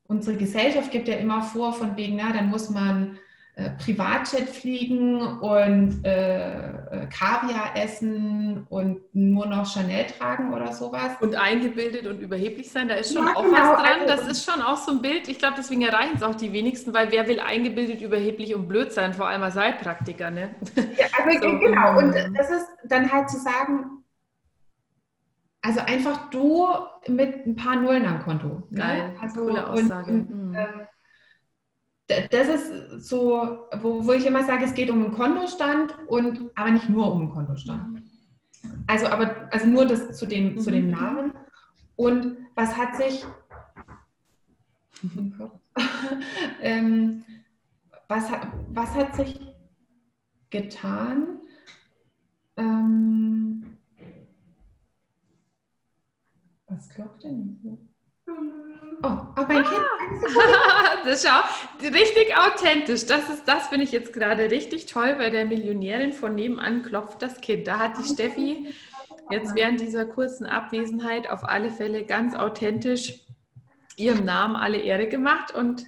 unsere Gesellschaft gibt ja immer vor, von wegen, na, dann muss man äh, Privatjet fliegen und äh, äh, Kaviar essen und nur noch Chanel tragen oder sowas. Und eingebildet und überheblich sein, da ist schon ja, auch genau. was dran. Das also ist schon auch so ein Bild. Ich glaube, deswegen erreichen es auch die wenigsten, weil wer will eingebildet, überheblich und blöd sein, vor allem als Heilpraktiker, ne? Ja, also so. genau. Und das ist dann halt zu sagen, also einfach du mit ein paar Nullen am Konto. Ne? Geil, ne? also, coole Aussage. Und, und, mhm. ähm, das ist so, wo, wo ich immer sage, es geht um einen Kontostand und aber nicht nur um einen Kontostand. Also aber also nur das zu dem, mhm. zu dem Namen. Und was hat sich ähm, was, hat, was hat sich getan? Ähm, was klopft denn hier? Oh, aber mein Kind. Ah. das schau, richtig authentisch. Das ist, das finde ich jetzt gerade richtig toll. Bei der Millionärin von nebenan klopft das Kind. Da hat die Steffi jetzt während dieser kurzen Abwesenheit auf alle Fälle ganz authentisch ihrem Namen alle Ehre gemacht und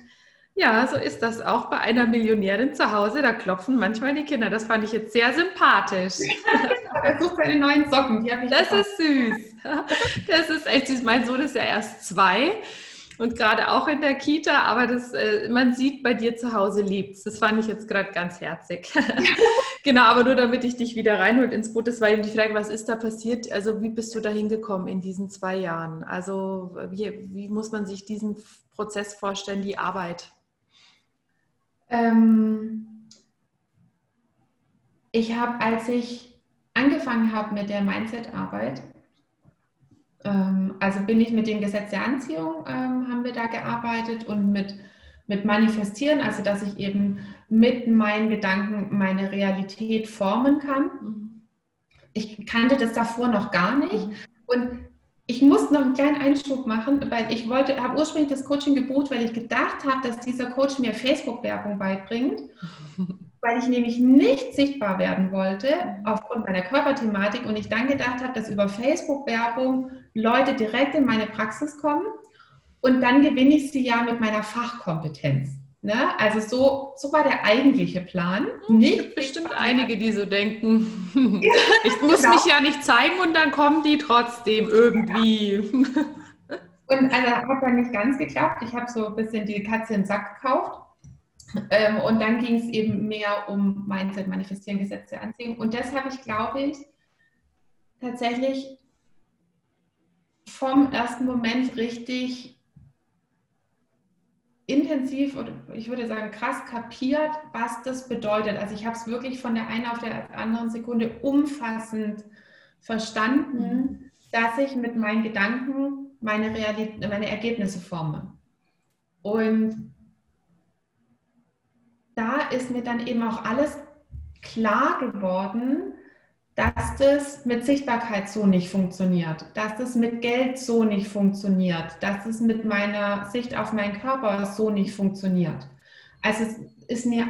ja, so ist das auch bei einer Millionärin zu Hause. Da klopfen manchmal die Kinder. Das fand ich jetzt sehr sympathisch. er sucht seine neuen Socken. das ist süß. Das ist echt süß. Mein Sohn ist ja erst zwei und gerade auch in der Kita, aber das, äh, man sieht, bei dir zu Hause liebt Das fand ich jetzt gerade ganz herzig. genau, aber nur damit ich dich wieder reinholt ins Boot, das war eben die Frage, was ist da passiert? Also wie bist du da hingekommen in diesen zwei Jahren? Also wie, wie muss man sich diesen Prozess vorstellen, die Arbeit? Ähm, ich habe, als ich angefangen habe mit der Mindset-Arbeit, ähm, also bin ich mit dem Gesetz der Anziehung, ähm, haben wir da gearbeitet und mit, mit Manifestieren, also dass ich eben mit meinen Gedanken meine Realität formen kann. Mhm. Ich kannte das davor noch gar nicht. Mhm. Und ich muss noch einen kleinen Einschub machen, weil ich wollte, habe ursprünglich das Coaching gebucht, weil ich gedacht habe, dass dieser Coach mir Facebook-Werbung beibringt, weil ich nämlich nicht sichtbar werden wollte aufgrund meiner Körperthematik und ich dann gedacht habe, dass über Facebook-Werbung Leute direkt in meine Praxis kommen und dann gewinne ich sie ja mit meiner Fachkompetenz. Ne? Also so, so war der eigentliche Plan. Hm, nicht gibt bestimmt einige, die so denken. ich muss genau. mich ja nicht zeigen und dann kommen die trotzdem irgendwie. Und also hat dann nicht ganz geklappt. Ich habe so ein bisschen die Katze im Sack gekauft. Ähm, und dann ging es eben mehr um Mindset, Manifestieren, Gesetze, Anziehung. Und das habe ich, glaube ich, tatsächlich vom ersten Moment richtig intensiv oder ich würde sagen krass kapiert, was das bedeutet. Also ich habe es wirklich von der einen auf der anderen Sekunde umfassend verstanden, mhm. dass ich mit meinen Gedanken meine, Realität, meine Ergebnisse forme. Und da ist mir dann eben auch alles klar geworden, dass das mit Sichtbarkeit so nicht funktioniert, dass das mit Geld so nicht funktioniert, dass es mit meiner Sicht auf meinen Körper so nicht funktioniert. Also es ist mir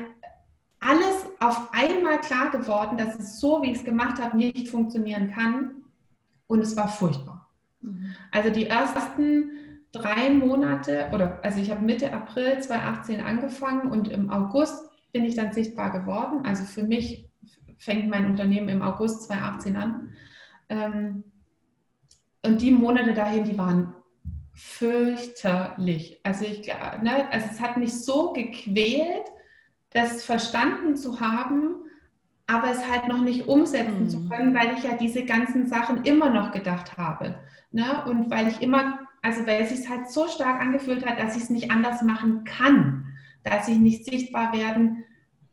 alles auf einmal klar geworden, dass es so, wie ich es gemacht habe, nicht funktionieren kann. Und es war furchtbar. Mhm. Also die ersten drei Monate, oder also ich habe Mitte April 2018 angefangen und im August bin ich dann sichtbar geworden. Also für mich fängt mein Unternehmen im August 2018 an. Ähm, und die Monate dahin, die waren fürchterlich. Also, ich, ne, also es hat mich so gequält, das verstanden zu haben, aber es halt noch nicht umsetzen mhm. zu können, weil ich ja diese ganzen Sachen immer noch gedacht habe. Ne? Und weil ich immer, also weil es sich halt so stark angefühlt hat, dass ich es nicht anders machen kann, dass ich nicht sichtbar werden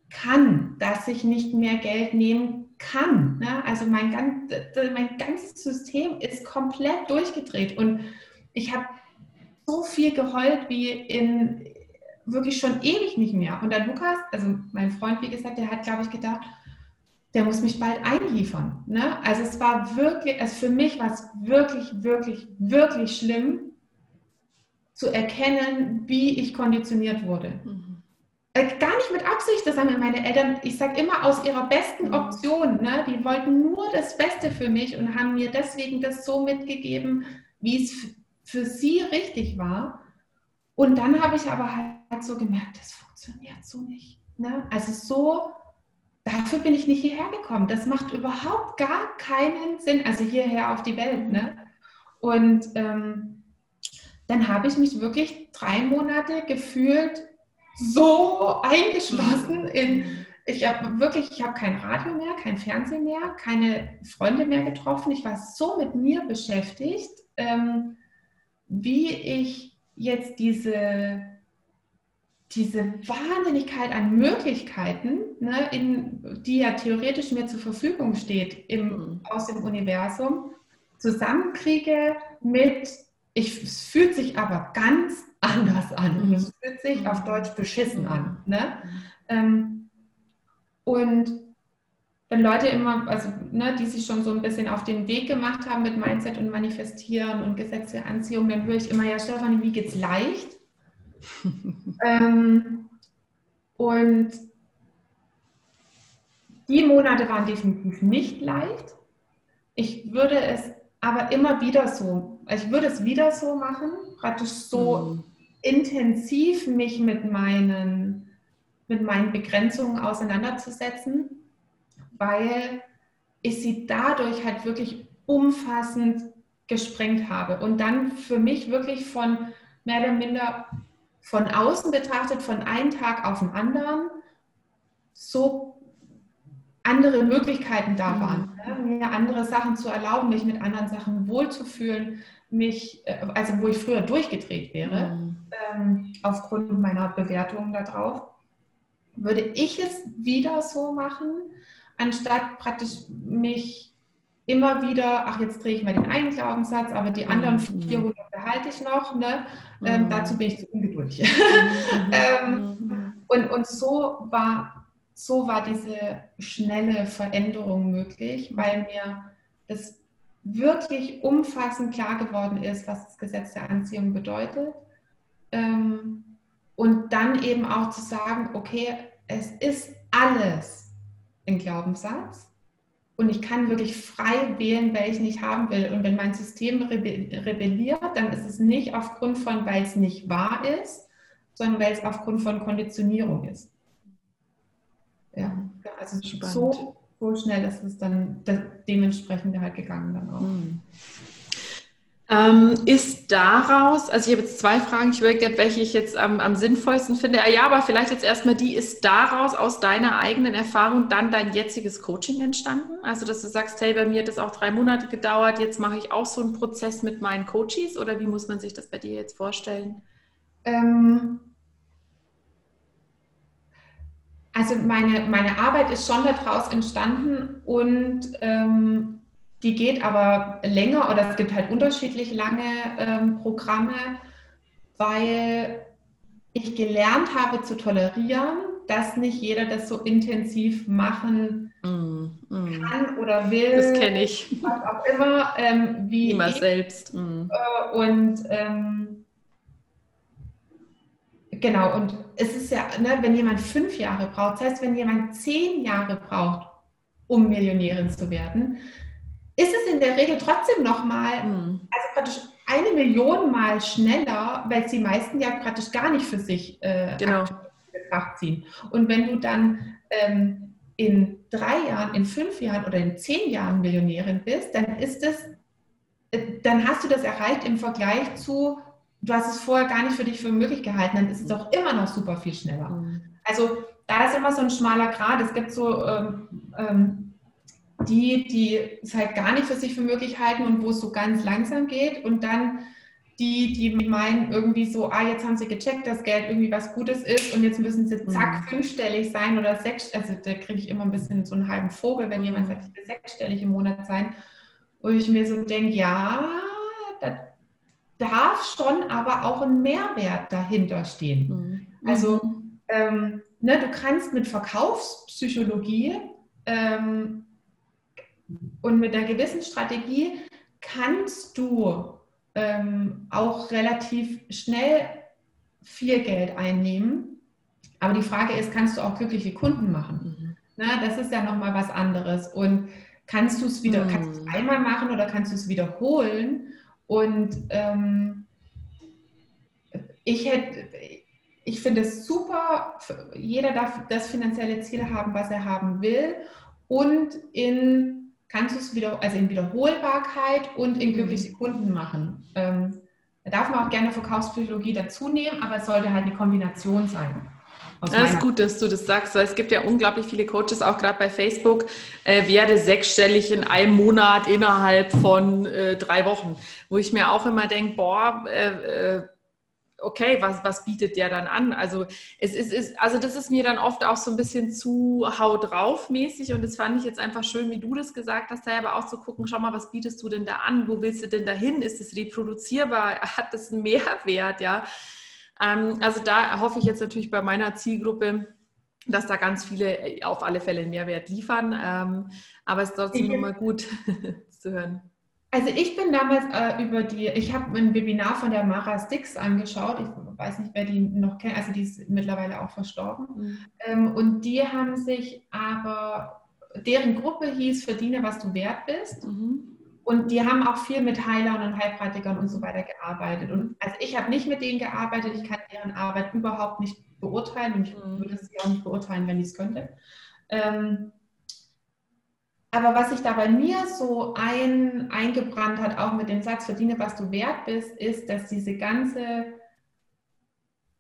kann, dass ich nicht mehr Geld nehmen kann. Ne? Also mein, ganz, mein ganzes System ist komplett durchgedreht und ich habe so viel geheult wie in wirklich schon ewig nicht mehr. Und der Lukas, also mein Freund, wie gesagt, der hat, glaube ich, gedacht, der muss mich bald einliefern. Ne? Also es war wirklich, also für mich war es wirklich, wirklich, wirklich schlimm zu erkennen, wie ich konditioniert wurde. Mhm. Äh, gar nicht mit Absicht, das haben meine Eltern, ich sage immer aus ihrer besten mhm. Option. Ne? Die wollten nur das Beste für mich und haben mir deswegen das so mitgegeben, wie es für sie richtig war. Und dann habe ich aber halt so gemerkt, das funktioniert so nicht. Ne? Also so, dafür bin ich nicht hierher gekommen. Das macht überhaupt gar keinen Sinn, also hierher auf die Welt. Ne? Und ähm, dann habe ich mich wirklich drei Monate gefühlt so eingeschlossen in, ich habe wirklich, ich habe kein Radio mehr, kein Fernsehen mehr, keine Freunde mehr getroffen. Ich war so mit mir beschäftigt, ähm, wie ich jetzt diese, diese Wahnsinnigkeit an Möglichkeiten, ne, in, die ja theoretisch mir zur Verfügung steht im, mhm. aus dem Universum, zusammenkriege mit, ich, es fühlt sich aber ganz anders an. Mhm. Es fühlt sich auf Deutsch beschissen an. Ne? Ähm, und wenn Leute immer, also ne, die sich schon so ein bisschen auf den Weg gemacht haben mit Mindset und Manifestieren und Gesetz der Anziehung, dann höre ich immer, ja Stefanie, wie geht's leicht? Ähm, und die Monate waren definitiv nicht leicht. Ich würde es aber immer wieder so, ich würde es wieder so machen, praktisch so mhm. intensiv mich mit meinen, mit meinen Begrenzungen auseinanderzusetzen weil ich sie dadurch halt wirklich umfassend gesprengt habe und dann für mich wirklich von mehr oder minder von außen betrachtet, von einem Tag auf den anderen, so andere Möglichkeiten da mhm. waren, ne? mir andere Sachen zu erlauben, mich mit anderen Sachen wohlzufühlen, mich, äh, also wo ich früher durchgedreht wäre, mhm. ähm, aufgrund meiner Bewertungen darauf, würde ich es wieder so machen, anstatt praktisch mich immer wieder, ach, jetzt drehe ich mal den einen Glaubenssatz, aber die anderen 400 mhm. behalte ich noch. Ne? Ähm, mhm. dazu bin ich zu ungeduldig. Mhm. ähm, und, und so war, so war diese schnelle Veränderung möglich, weil mir das wirklich umfassend klar geworden ist, was das Gesetz der Anziehung bedeutet. Ähm, und dann eben auch zu sagen, okay, es ist alles ein Glaubenssatz und ich kann wirklich frei wählen, welchen ich haben will. Und wenn mein System rebelliert, dann ist es nicht aufgrund von, weil es nicht wahr ist, sondern weil es aufgrund von Konditionierung ist. Ja, also so, so schnell ist es dann dementsprechend halt gegangen dann auch. Mhm. Ähm, ist daraus, also ich habe jetzt zwei Fragen, ich überlege, welche ich jetzt am, am sinnvollsten finde. Ja, aber vielleicht jetzt erstmal die, ist daraus aus deiner eigenen Erfahrung dann dein jetziges Coaching entstanden? Also, dass du sagst, hey, bei mir hat das auch drei Monate gedauert, jetzt mache ich auch so einen Prozess mit meinen Coaches oder wie muss man sich das bei dir jetzt vorstellen? Ähm, also meine, meine Arbeit ist schon daraus entstanden und ähm, die geht aber länger oder es gibt halt unterschiedlich lange ähm, Programme, weil ich gelernt habe zu tolerieren, dass nicht jeder das so intensiv machen mm, mm. kann oder will. Das kenne ich. Was auch immer. Ähm, wie immer ich. selbst. Mm. Äh, und ähm, genau, und es ist ja, ne, wenn jemand fünf Jahre braucht, das heißt, wenn jemand zehn Jahre braucht, um Millionärin zu werden, ist es in der Regel trotzdem nochmal, mhm. also praktisch eine Million Mal schneller, weil es die meisten ja praktisch gar nicht für sich äh, genau. in Betracht ziehen. Und wenn du dann ähm, in drei Jahren, in fünf Jahren oder in zehn Jahren Millionärin bist, dann ist es, äh, dann hast du das erreicht im Vergleich zu, du hast es vorher gar nicht für dich für möglich gehalten, dann ist es auch immer noch super viel schneller. Mhm. Also da ist immer so ein schmaler Grad. Es gibt so ähm, ähm, die, die es halt gar nicht für sich für möglich halten und wo es so ganz langsam geht und dann die, die meinen irgendwie so, ah, jetzt haben sie gecheckt, dass Geld irgendwie was Gutes ist und jetzt müssen sie zack mhm. fünfstellig sein oder sechs, also da kriege ich immer ein bisschen so einen halben Vogel, wenn jemand sagt, ich will sechsstellig im Monat sein, wo ich mir so denke, ja, da darf schon aber auch ein Mehrwert dahinter stehen. Mhm. Also ähm, ne, du kannst mit Verkaufspsychologie ähm, und mit einer gewissen Strategie kannst du ähm, auch relativ schnell viel Geld einnehmen. Aber die Frage ist, kannst du auch glückliche Kunden machen? Mhm. Na, das ist ja nochmal was anderes. Und kannst du es wieder, mhm. kannst du einmal machen oder kannst du es wiederholen? Und ähm, ich hätte, ich finde es super, jeder darf das finanzielle Ziel haben, was er haben will. Und in kannst du es wieder, also in Wiederholbarkeit und in glückliche mhm. Kunden machen. Ähm, da darf man auch gerne Verkaufspsychologie dazu nehmen, aber es sollte halt eine Kombination sein. Das ist gut, dass du das sagst, weil es gibt ja unglaublich viele Coaches, auch gerade bei Facebook, äh, werde sechsstellig in einem Monat innerhalb von äh, drei Wochen, wo ich mir auch immer denke, boah, äh, äh okay, was, was bietet der dann an? Also es ist, ist, also das ist mir dann oft auch so ein bisschen zu hau drauf mäßig und das fand ich jetzt einfach schön, wie du das gesagt hast, da aber auch zu gucken, schau mal, was bietest du denn da an? Wo willst du denn dahin? Ist es reproduzierbar? Hat das einen Mehrwert? Ja. Ähm, also da hoffe ich jetzt natürlich bei meiner Zielgruppe, dass da ganz viele äh, auf alle Fälle einen Mehrwert liefern. Ähm, aber es ist trotzdem nochmal gut zu hören. Also ich bin damals äh, über die, ich habe ein Webinar von der Mara Stix angeschaut. Ich weiß nicht, wer die noch kennt, also die ist mittlerweile auch verstorben. Mhm. Ähm, und die haben sich aber, deren Gruppe hieß Verdiene, was du wert bist. Mhm. Und die haben auch viel mit Heilern und Heilpraktikern und so weiter gearbeitet. Und also ich habe nicht mit denen gearbeitet, ich kann deren Arbeit überhaupt nicht beurteilen und ich mhm. würde sie auch nicht beurteilen, wenn ich es könnte. Ähm, aber was sich da bei mir so ein, eingebrannt hat, auch mit dem Satz, verdiene, was du wert bist, ist, dass diese ganze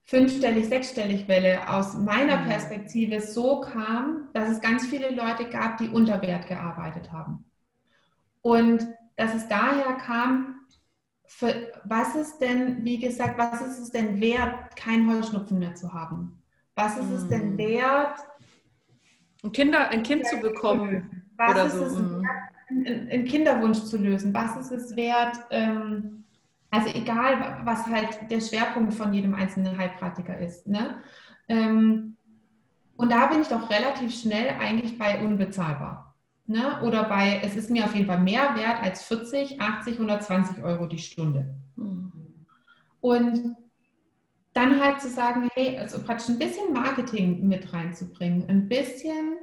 fünfstellig, sechsstellig Welle aus meiner mhm. Perspektive so kam, dass es ganz viele Leute gab, die unter Wert gearbeitet haben. Und dass es daher kam, für, was ist denn, wie gesagt, was ist es denn wert, kein Heuschnupfen mehr zu haben? Was ist es denn mhm. wert, ein, Kinder, ein Kind zu bekommen? Was Oder ist so. es mhm. wert, einen Kinderwunsch zu lösen? Was ist es wert? Ähm, also egal, was halt der Schwerpunkt von jedem einzelnen Heilpraktiker ist. Ne? Ähm, und da bin ich doch relativ schnell eigentlich bei unbezahlbar. Ne? Oder bei, es ist mir auf jeden Fall mehr wert als 40, 80, 120 Euro die Stunde. Mhm. Und dann halt zu sagen, hey, also praktisch ein bisschen Marketing mit reinzubringen, ein bisschen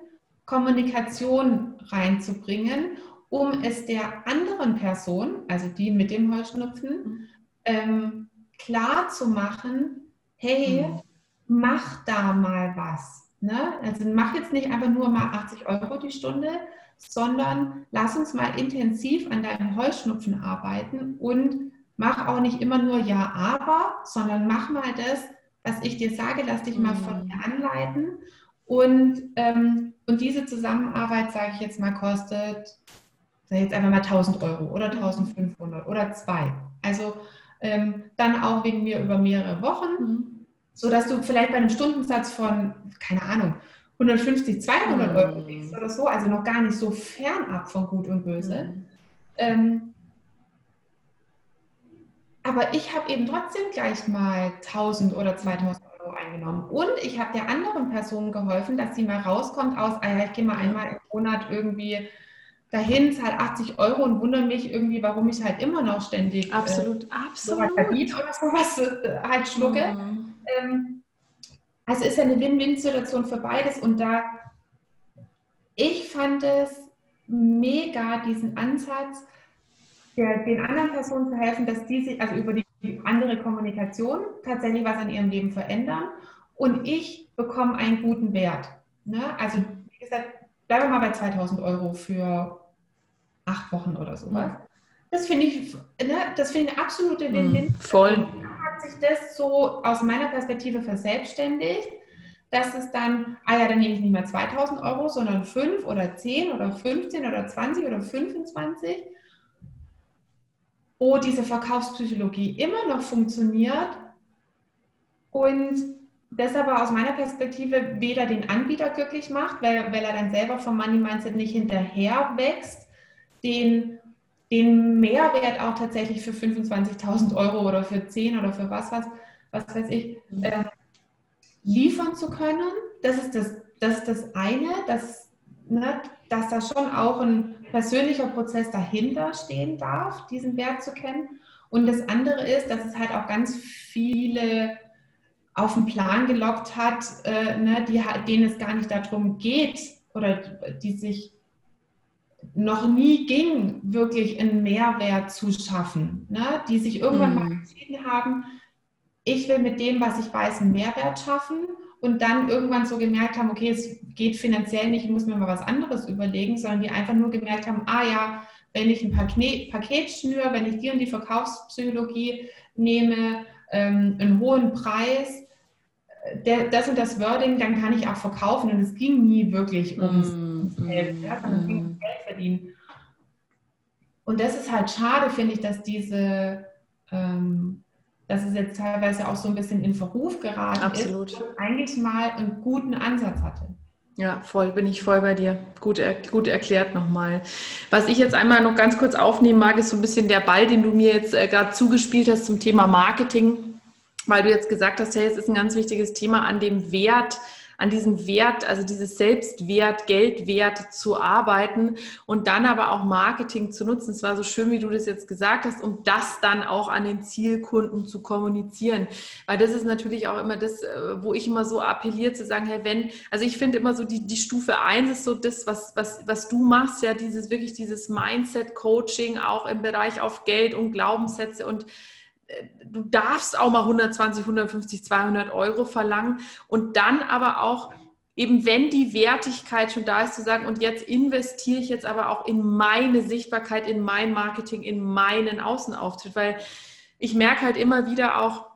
Kommunikation reinzubringen, um es der anderen Person, also die mit dem Heuschnupfen, mhm. ähm, klar zu machen, hey, mhm. mach da mal was. Ne? Also mach jetzt nicht einfach nur mal 80 Euro die Stunde, sondern lass uns mal intensiv an deinem Heuschnupfen arbeiten und mach auch nicht immer nur Ja, aber, sondern mach mal das, was ich dir sage, lass dich mal von mhm. mir anleiten und, ähm, und diese Zusammenarbeit, sage ich jetzt mal, kostet, jetzt einfach mal 1000 Euro oder 1500 oder zwei. Also ähm, dann auch wegen mir über mehrere Wochen, mhm. sodass du vielleicht bei einem Stundensatz von, keine Ahnung, 150, 200 mhm. Euro liegst oder so, also noch gar nicht so fernab von Gut und Böse. Mhm. Ähm, aber ich habe eben trotzdem gleich mal 1000 oder 2000 Euro eingenommen. Und ich habe der anderen Person geholfen, dass sie mal rauskommt aus, ah ja, ich gehe mal einmal im Monat irgendwie dahin, zahle 80 Euro und wundere mich irgendwie, warum ich halt immer noch ständig absolut, äh, absolut. So oder sowas äh, halt schlucke. Mhm. Ähm, also ist ja eine Win-Win-Situation für beides und da, ich fand es mega, diesen Ansatz, der, den anderen Personen zu helfen, dass die sich, also über die andere Kommunikation tatsächlich was in ihrem Leben verändern und ich bekomme einen guten Wert. Ne? Also, wie gesagt, bleiben wir mal bei 2000 Euro für acht Wochen oder sowas. Mhm. Das finde ich, ne, das finde ich eine absolute mhm. Win-Win. Mhm, voll. hat sich das so aus meiner Perspektive verselbstständigt, dass es dann, ah ja, dann nehme ich nicht mehr 2000 Euro, sondern 5 oder 10 oder 15 oder 20 oder 25 wo diese Verkaufspsychologie immer noch funktioniert und das aber aus meiner Perspektive weder den Anbieter glücklich macht, weil, weil er dann selber vom Money Mindset nicht hinterher wächst, den, den Mehrwert auch tatsächlich für 25.000 Euro oder für 10 oder für was, was, was weiß ich, äh, liefern zu können. Das ist das, das, ist das eine, dass, ne, dass da schon auch ein persönlicher Prozess dahinter stehen darf, diesen Wert zu kennen. Und das andere ist, dass es halt auch ganz viele auf den Plan gelockt hat, äh, ne, die, denen es gar nicht darum geht oder die sich noch nie ging, wirklich einen Mehrwert zu schaffen, ne, die sich irgendwann mhm. mal entschieden haben, ich will mit dem, was ich weiß, einen Mehrwert schaffen und dann irgendwann so gemerkt haben, okay, es geht finanziell nicht, ich muss mir mal was anderes überlegen, sondern die einfach nur gemerkt haben, ah ja, wenn ich ein Paket, Paket schnüre, wenn ich die und die Verkaufspsychologie nehme, ähm, einen hohen Preis, äh, der, das und das Wording, dann kann ich auch verkaufen. Und es ging nie wirklich ums mm, Geld, ja, sondern es ging ums Geld verdienen. Und das ist halt schade, finde ich, dass diese ähm, dass es jetzt teilweise auch so ein bisschen in Verruf geraten Absolut. ist eigentlich mal einen guten Ansatz hatte. Ja, voll, bin ich voll bei dir. Gut, gut erklärt nochmal. Was ich jetzt einmal noch ganz kurz aufnehmen mag, ist so ein bisschen der Ball, den du mir jetzt äh, gerade zugespielt hast zum Thema Marketing, weil du jetzt gesagt hast, hey, es ist ein ganz wichtiges Thema an dem Wert, an diesem Wert, also dieses Selbstwert, Geldwert zu arbeiten und dann aber auch Marketing zu nutzen. Es war so schön, wie du das jetzt gesagt hast, um das dann auch an den Zielkunden zu kommunizieren. Weil das ist natürlich auch immer das, äh, wo ich immer so appelliere zu sagen, hey, wenn, also ich finde immer so die, die Stufe 1 ist so das, was, was, was du machst, ja, dieses wirklich dieses Mindset-Coaching auch im Bereich auf Geld und Glaubenssätze und du darfst auch mal 120, 150, 200 Euro verlangen und dann aber auch eben wenn die Wertigkeit schon da ist, zu sagen, und jetzt investiere ich jetzt aber auch in meine Sichtbarkeit, in mein Marketing, in meinen Außenauftritt, weil ich merke halt immer wieder auch,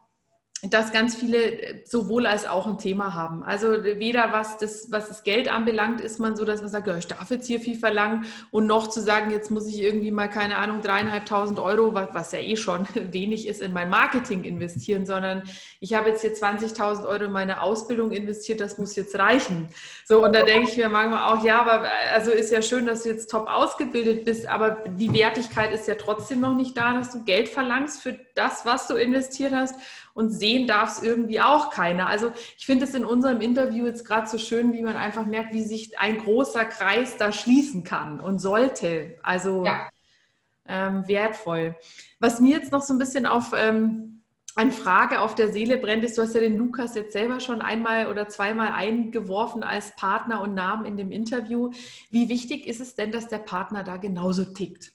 dass ganz viele äh, sowohl als auch ein Thema haben. Also weder was das, was das Geld anbelangt, ist man so, dass man sagt, ja, ich darf jetzt hier viel verlangen und noch zu sagen, jetzt muss ich irgendwie mal, keine Ahnung, dreieinhalbtausend Euro, was, was ja eh schon wenig ist, in mein Marketing investieren, sondern ich habe jetzt hier 20.000 Euro in meine Ausbildung investiert, das muss jetzt reichen. So, und da denke ich mir manchmal auch, ja, aber also ist ja schön, dass du jetzt top ausgebildet bist, aber die Wertigkeit ist ja trotzdem noch nicht da, dass du Geld verlangst für das, was du investiert hast und sehen darf es irgendwie auch keiner. Also ich finde es in unserem Interview jetzt gerade so schön, wie man einfach merkt, wie sich ein großer Kreis da schließen kann und sollte. Also ja. ähm, wertvoll. Was mir jetzt noch so ein bisschen auf ähm, eine Frage auf der Seele brennt, ist, du hast ja den Lukas jetzt selber schon einmal oder zweimal eingeworfen als Partner und Namen in dem Interview. Wie wichtig ist es denn, dass der Partner da genauso tickt?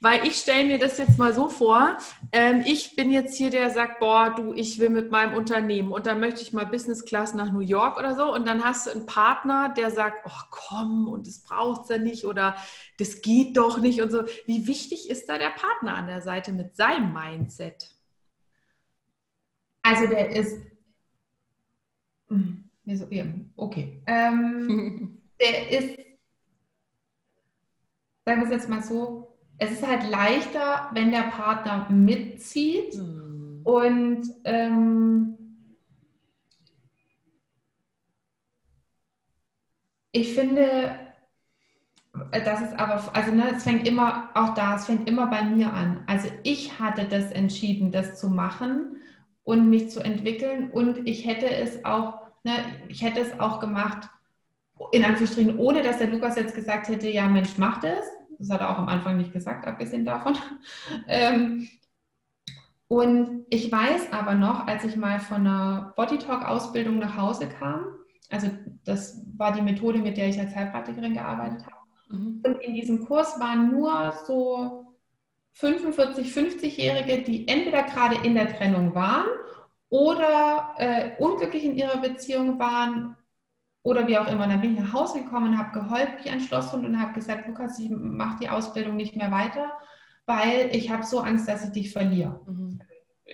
Weil ich stelle mir das jetzt mal so vor, ähm, ich bin jetzt hier, der sagt, boah, du, ich will mit meinem Unternehmen und dann möchte ich mal Business Class nach New York oder so und dann hast du einen Partner, der sagt, oh komm und das braucht ja nicht oder das geht doch nicht und so. Wie wichtig ist da der Partner an der Seite mit seinem Mindset? Also der ist, hm, okay, ähm, der ist, sagen wir es jetzt mal so, es ist halt leichter, wenn der Partner mitzieht mhm. und ähm, ich finde, das ist aber, also ne, es fängt immer, auch da, es fängt immer bei mir an. Also ich hatte das entschieden, das zu machen und mich zu entwickeln und ich hätte es auch, ne, ich hätte es auch gemacht, in Anführungsstrichen, ohne dass der Lukas jetzt gesagt hätte, ja Mensch, mach das, das hat er auch am Anfang nicht gesagt, abgesehen davon. Ähm, und ich weiß aber noch, als ich mal von einer Bodytalk-Ausbildung nach Hause kam, also das war die Methode, mit der ich als Heilpraktikerin gearbeitet habe. Mhm. Und in diesem Kurs waren nur so 45, 50-Jährige, die entweder gerade in der Trennung waren oder äh, unglücklich in ihrer Beziehung waren oder wie auch immer. dann bin ich nach Hause gekommen, habe geheult wie ein Schlosshund und habe gesagt, Lukas, ich mache die Ausbildung nicht mehr weiter, weil ich habe so Angst, dass ich dich verliere. Mhm.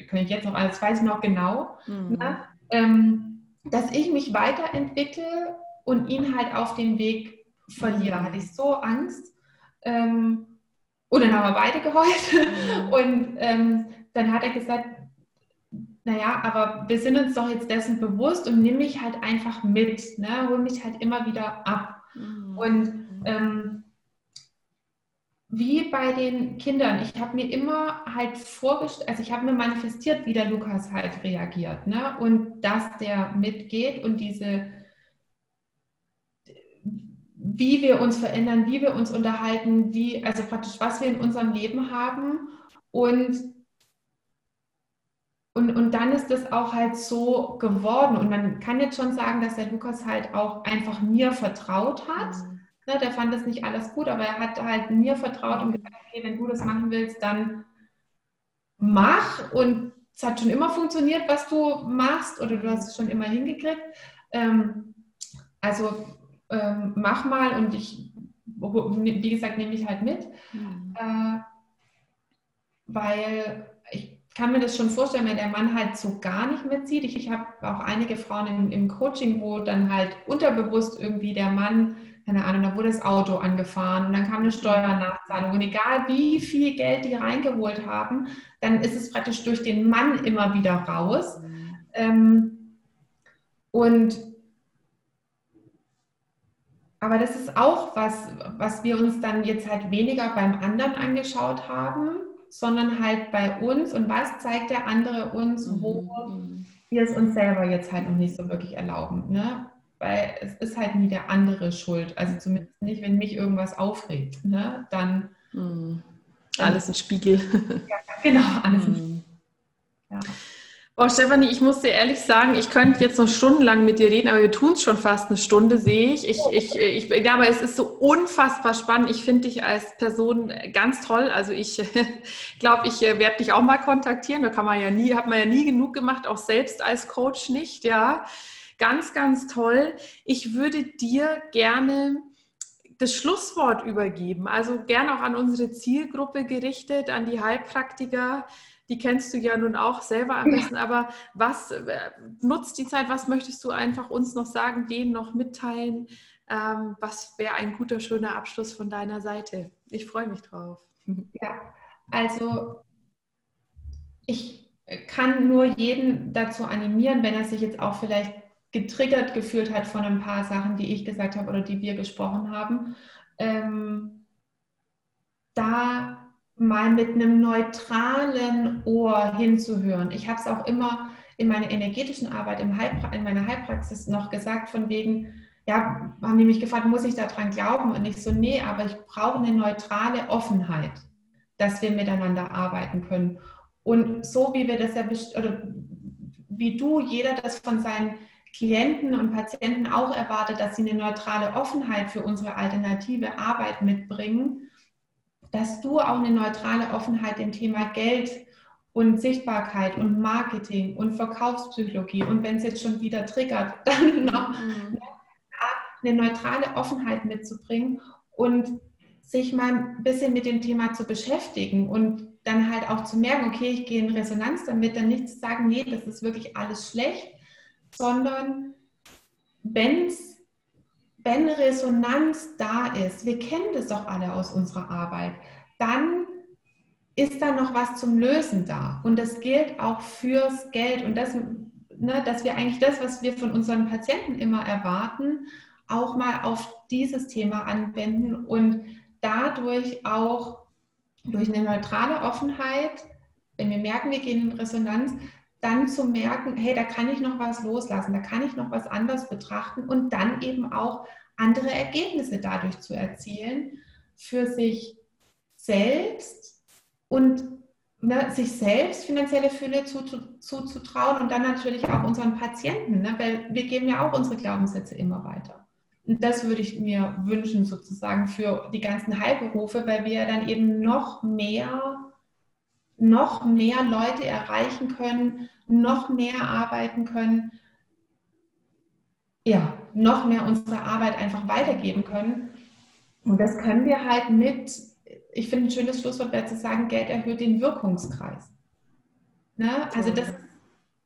Kann ich jetzt noch, alles weiß ich noch genau, mhm. ne? ähm, dass ich mich weiterentwickle und ihn halt auf dem Weg verliere. Hatte ich so Angst. Ähm, und dann haben wir beide geheult. Mhm. Und ähm, dann hat er gesagt, naja, aber wir sind uns doch jetzt dessen bewusst und nimm mich halt einfach mit, ne? hol mich halt immer wieder ab. Mhm. Und ähm, wie bei den Kindern. Ich habe mir immer halt vorgestellt, also ich habe mir manifestiert, wie der Lukas halt reagiert. Ne? Und dass der mitgeht und diese, wie wir uns verändern, wie wir uns unterhalten, wie, also praktisch, was wir in unserem Leben haben. Und, und, und dann ist das auch halt so geworden. Und man kann jetzt schon sagen, dass der Lukas halt auch einfach mir vertraut hat. Ne, der fand das nicht alles gut, aber er hat halt mir vertraut und gesagt, okay, wenn du das machen willst, dann mach. Und es hat schon immer funktioniert, was du machst, oder du hast es schon immer hingekriegt. Ähm, also ähm, mach mal und ich, wie gesagt, nehme ich halt mit. Mhm. Äh, weil ich kann mir das schon vorstellen, wenn der Mann halt so gar nicht mitzieht. Ich, ich habe auch einige Frauen im, im Coaching, wo dann halt unterbewusst irgendwie der Mann keine Ahnung, da wurde das Auto angefahren und dann kam eine Steuernachzahlung. Und egal wie viel Geld die reingeholt haben, dann ist es praktisch durch den Mann immer wieder raus. Mhm. Ähm, und aber das ist auch was, was wir uns dann jetzt halt weniger beim anderen angeschaut haben, sondern halt bei uns und was zeigt der andere uns, wo mhm. wir es uns selber jetzt halt noch nicht so wirklich erlauben. Ne? weil es ist halt nie der andere schuld. Also zumindest nicht, wenn mich irgendwas aufregt. Ne? Dann, mhm. Alles ein Spiegel. Ja, genau, alles ein Spiegel. Ja. Oh, Stefanie, ich muss dir ehrlich sagen, ich könnte jetzt noch stundenlang mit dir reden, aber wir tun es schon fast eine Stunde, sehe ich. Ich, ich, ich, ich aber es ist so unfassbar spannend. Ich finde dich als Person ganz toll. Also ich glaube, ich äh, werde dich auch mal kontaktieren. Da kann man ja nie, hat man ja nie genug gemacht, auch selbst als Coach nicht, ja. Ganz, ganz toll. Ich würde dir gerne das Schlusswort übergeben, also gerne auch an unsere Zielgruppe gerichtet, an die Heilpraktiker. Die kennst du ja nun auch selber am besten, aber was äh, nutzt die Zeit? Was möchtest du einfach uns noch sagen, denen noch mitteilen? Ähm, was wäre ein guter, schöner Abschluss von deiner Seite? Ich freue mich drauf. Ja, also ich kann nur jeden dazu animieren, wenn er sich jetzt auch vielleicht getriggert gefühlt hat von ein paar Sachen, die ich gesagt habe oder die wir gesprochen haben, ähm, da mal mit einem neutralen Ohr hinzuhören. Ich habe es auch immer in meiner energetischen Arbeit, in meiner Heilpraxis noch gesagt, von wegen, ja, haben die mich gefragt, muss ich daran glauben? Und ich so, nee, aber ich brauche eine neutrale Offenheit, dass wir miteinander arbeiten können. Und so wie wir das ja, oder wie du, jeder das von seinen Klienten und Patienten auch erwartet, dass sie eine neutrale Offenheit für unsere alternative Arbeit mitbringen, dass du auch eine neutrale Offenheit dem Thema Geld und Sichtbarkeit und Marketing und Verkaufspsychologie und wenn es jetzt schon wieder triggert, dann noch mhm. eine neutrale Offenheit mitzubringen und sich mal ein bisschen mit dem Thema zu beschäftigen und dann halt auch zu merken, okay, ich gehe in Resonanz damit, dann nicht zu sagen, nee, das ist wirklich alles schlecht, sondern wenn's, wenn Resonanz da ist, wir kennen das doch alle aus unserer Arbeit, dann ist da noch was zum Lösen da. Und das gilt auch fürs Geld. Und das, ne, dass wir eigentlich das, was wir von unseren Patienten immer erwarten, auch mal auf dieses Thema anwenden und dadurch auch durch eine neutrale Offenheit, wenn wir merken, wir gehen in Resonanz, dann zu merken, hey, da kann ich noch was loslassen, da kann ich noch was anders betrachten und dann eben auch andere Ergebnisse dadurch zu erzielen für sich selbst und ne, sich selbst finanzielle Fülle zuzutrauen zu, zu, und dann natürlich auch unseren Patienten, ne, weil wir geben ja auch unsere Glaubenssätze immer weiter. Und das würde ich mir wünschen sozusagen für die ganzen Heilberufe, weil wir dann eben noch mehr noch mehr Leute erreichen können, noch mehr arbeiten können, ja, noch mehr unsere Arbeit einfach weitergeben können. Und das können wir halt mit, ich finde ein schönes Schlusswort wäre zu sagen, Geld erhöht den Wirkungskreis. Ne? Also das,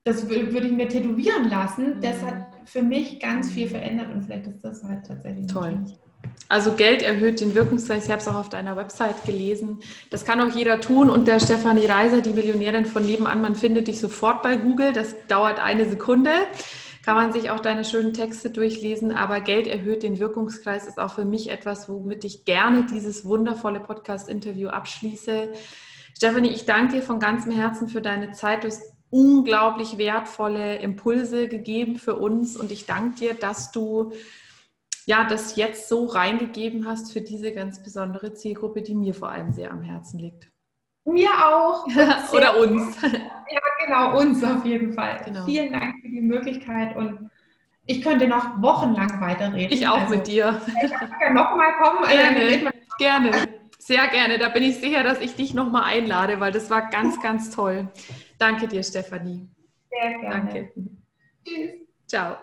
das würde ich mir tätowieren lassen. Das hat für mich ganz viel verändert und vielleicht ist das halt tatsächlich toll. Schön. Also Geld erhöht den Wirkungskreis. Ich habe es auch auf deiner Website gelesen. Das kann auch jeder tun. Und der Stefanie Reiser, die Millionärin von nebenan, man findet dich sofort bei Google. Das dauert eine Sekunde. kann man sich auch deine schönen Texte durchlesen. Aber Geld erhöht den Wirkungskreis ist auch für mich etwas, womit ich gerne dieses wundervolle Podcast-Interview abschließe. Stephanie, ich danke dir von ganzem Herzen für deine Zeit. Du hast unglaublich wertvolle Impulse gegeben für uns und ich danke dir, dass du ja, das jetzt so reingegeben hast für diese ganz besondere Zielgruppe, die mir vor allem sehr am Herzen liegt. Mir auch. Oder uns. Ja, genau, uns auf jeden Fall. Genau. Vielen Dank für die Möglichkeit und ich könnte noch wochenlang weiterreden. Ich auch also, mit dir. Ich kann nochmal kommen. Gerne, gerne. Sehr gerne. Da bin ich sicher, dass ich dich nochmal einlade, weil das war ganz, ganz toll. Danke dir, Stefanie. Sehr gerne. Danke. Tschüss. Ciao.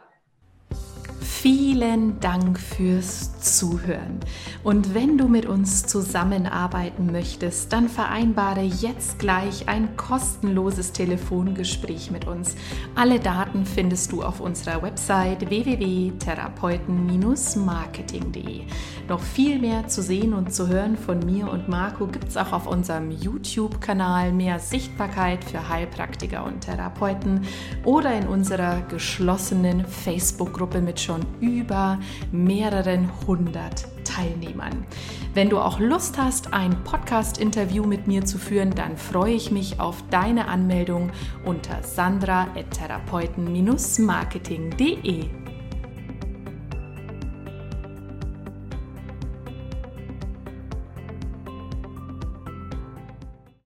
Vielen Dank fürs Zuhören. Und wenn du mit uns zusammenarbeiten möchtest, dann vereinbare jetzt gleich ein kostenloses Telefongespräch mit uns. Alle Daten findest du auf unserer Website www.therapeuten-marketing.de. Noch viel mehr zu sehen und zu hören von mir und Marco gibt es auch auf unserem YouTube-Kanal mehr Sichtbarkeit für Heilpraktiker und Therapeuten oder in unserer geschlossenen Facebook-Gruppe mit schon über mehreren hundert Teilnehmern. Wenn du auch Lust hast, ein Podcast-Interview mit mir zu führen, dann freue ich mich auf deine Anmeldung unter sandra.therapeuten-marketing.de.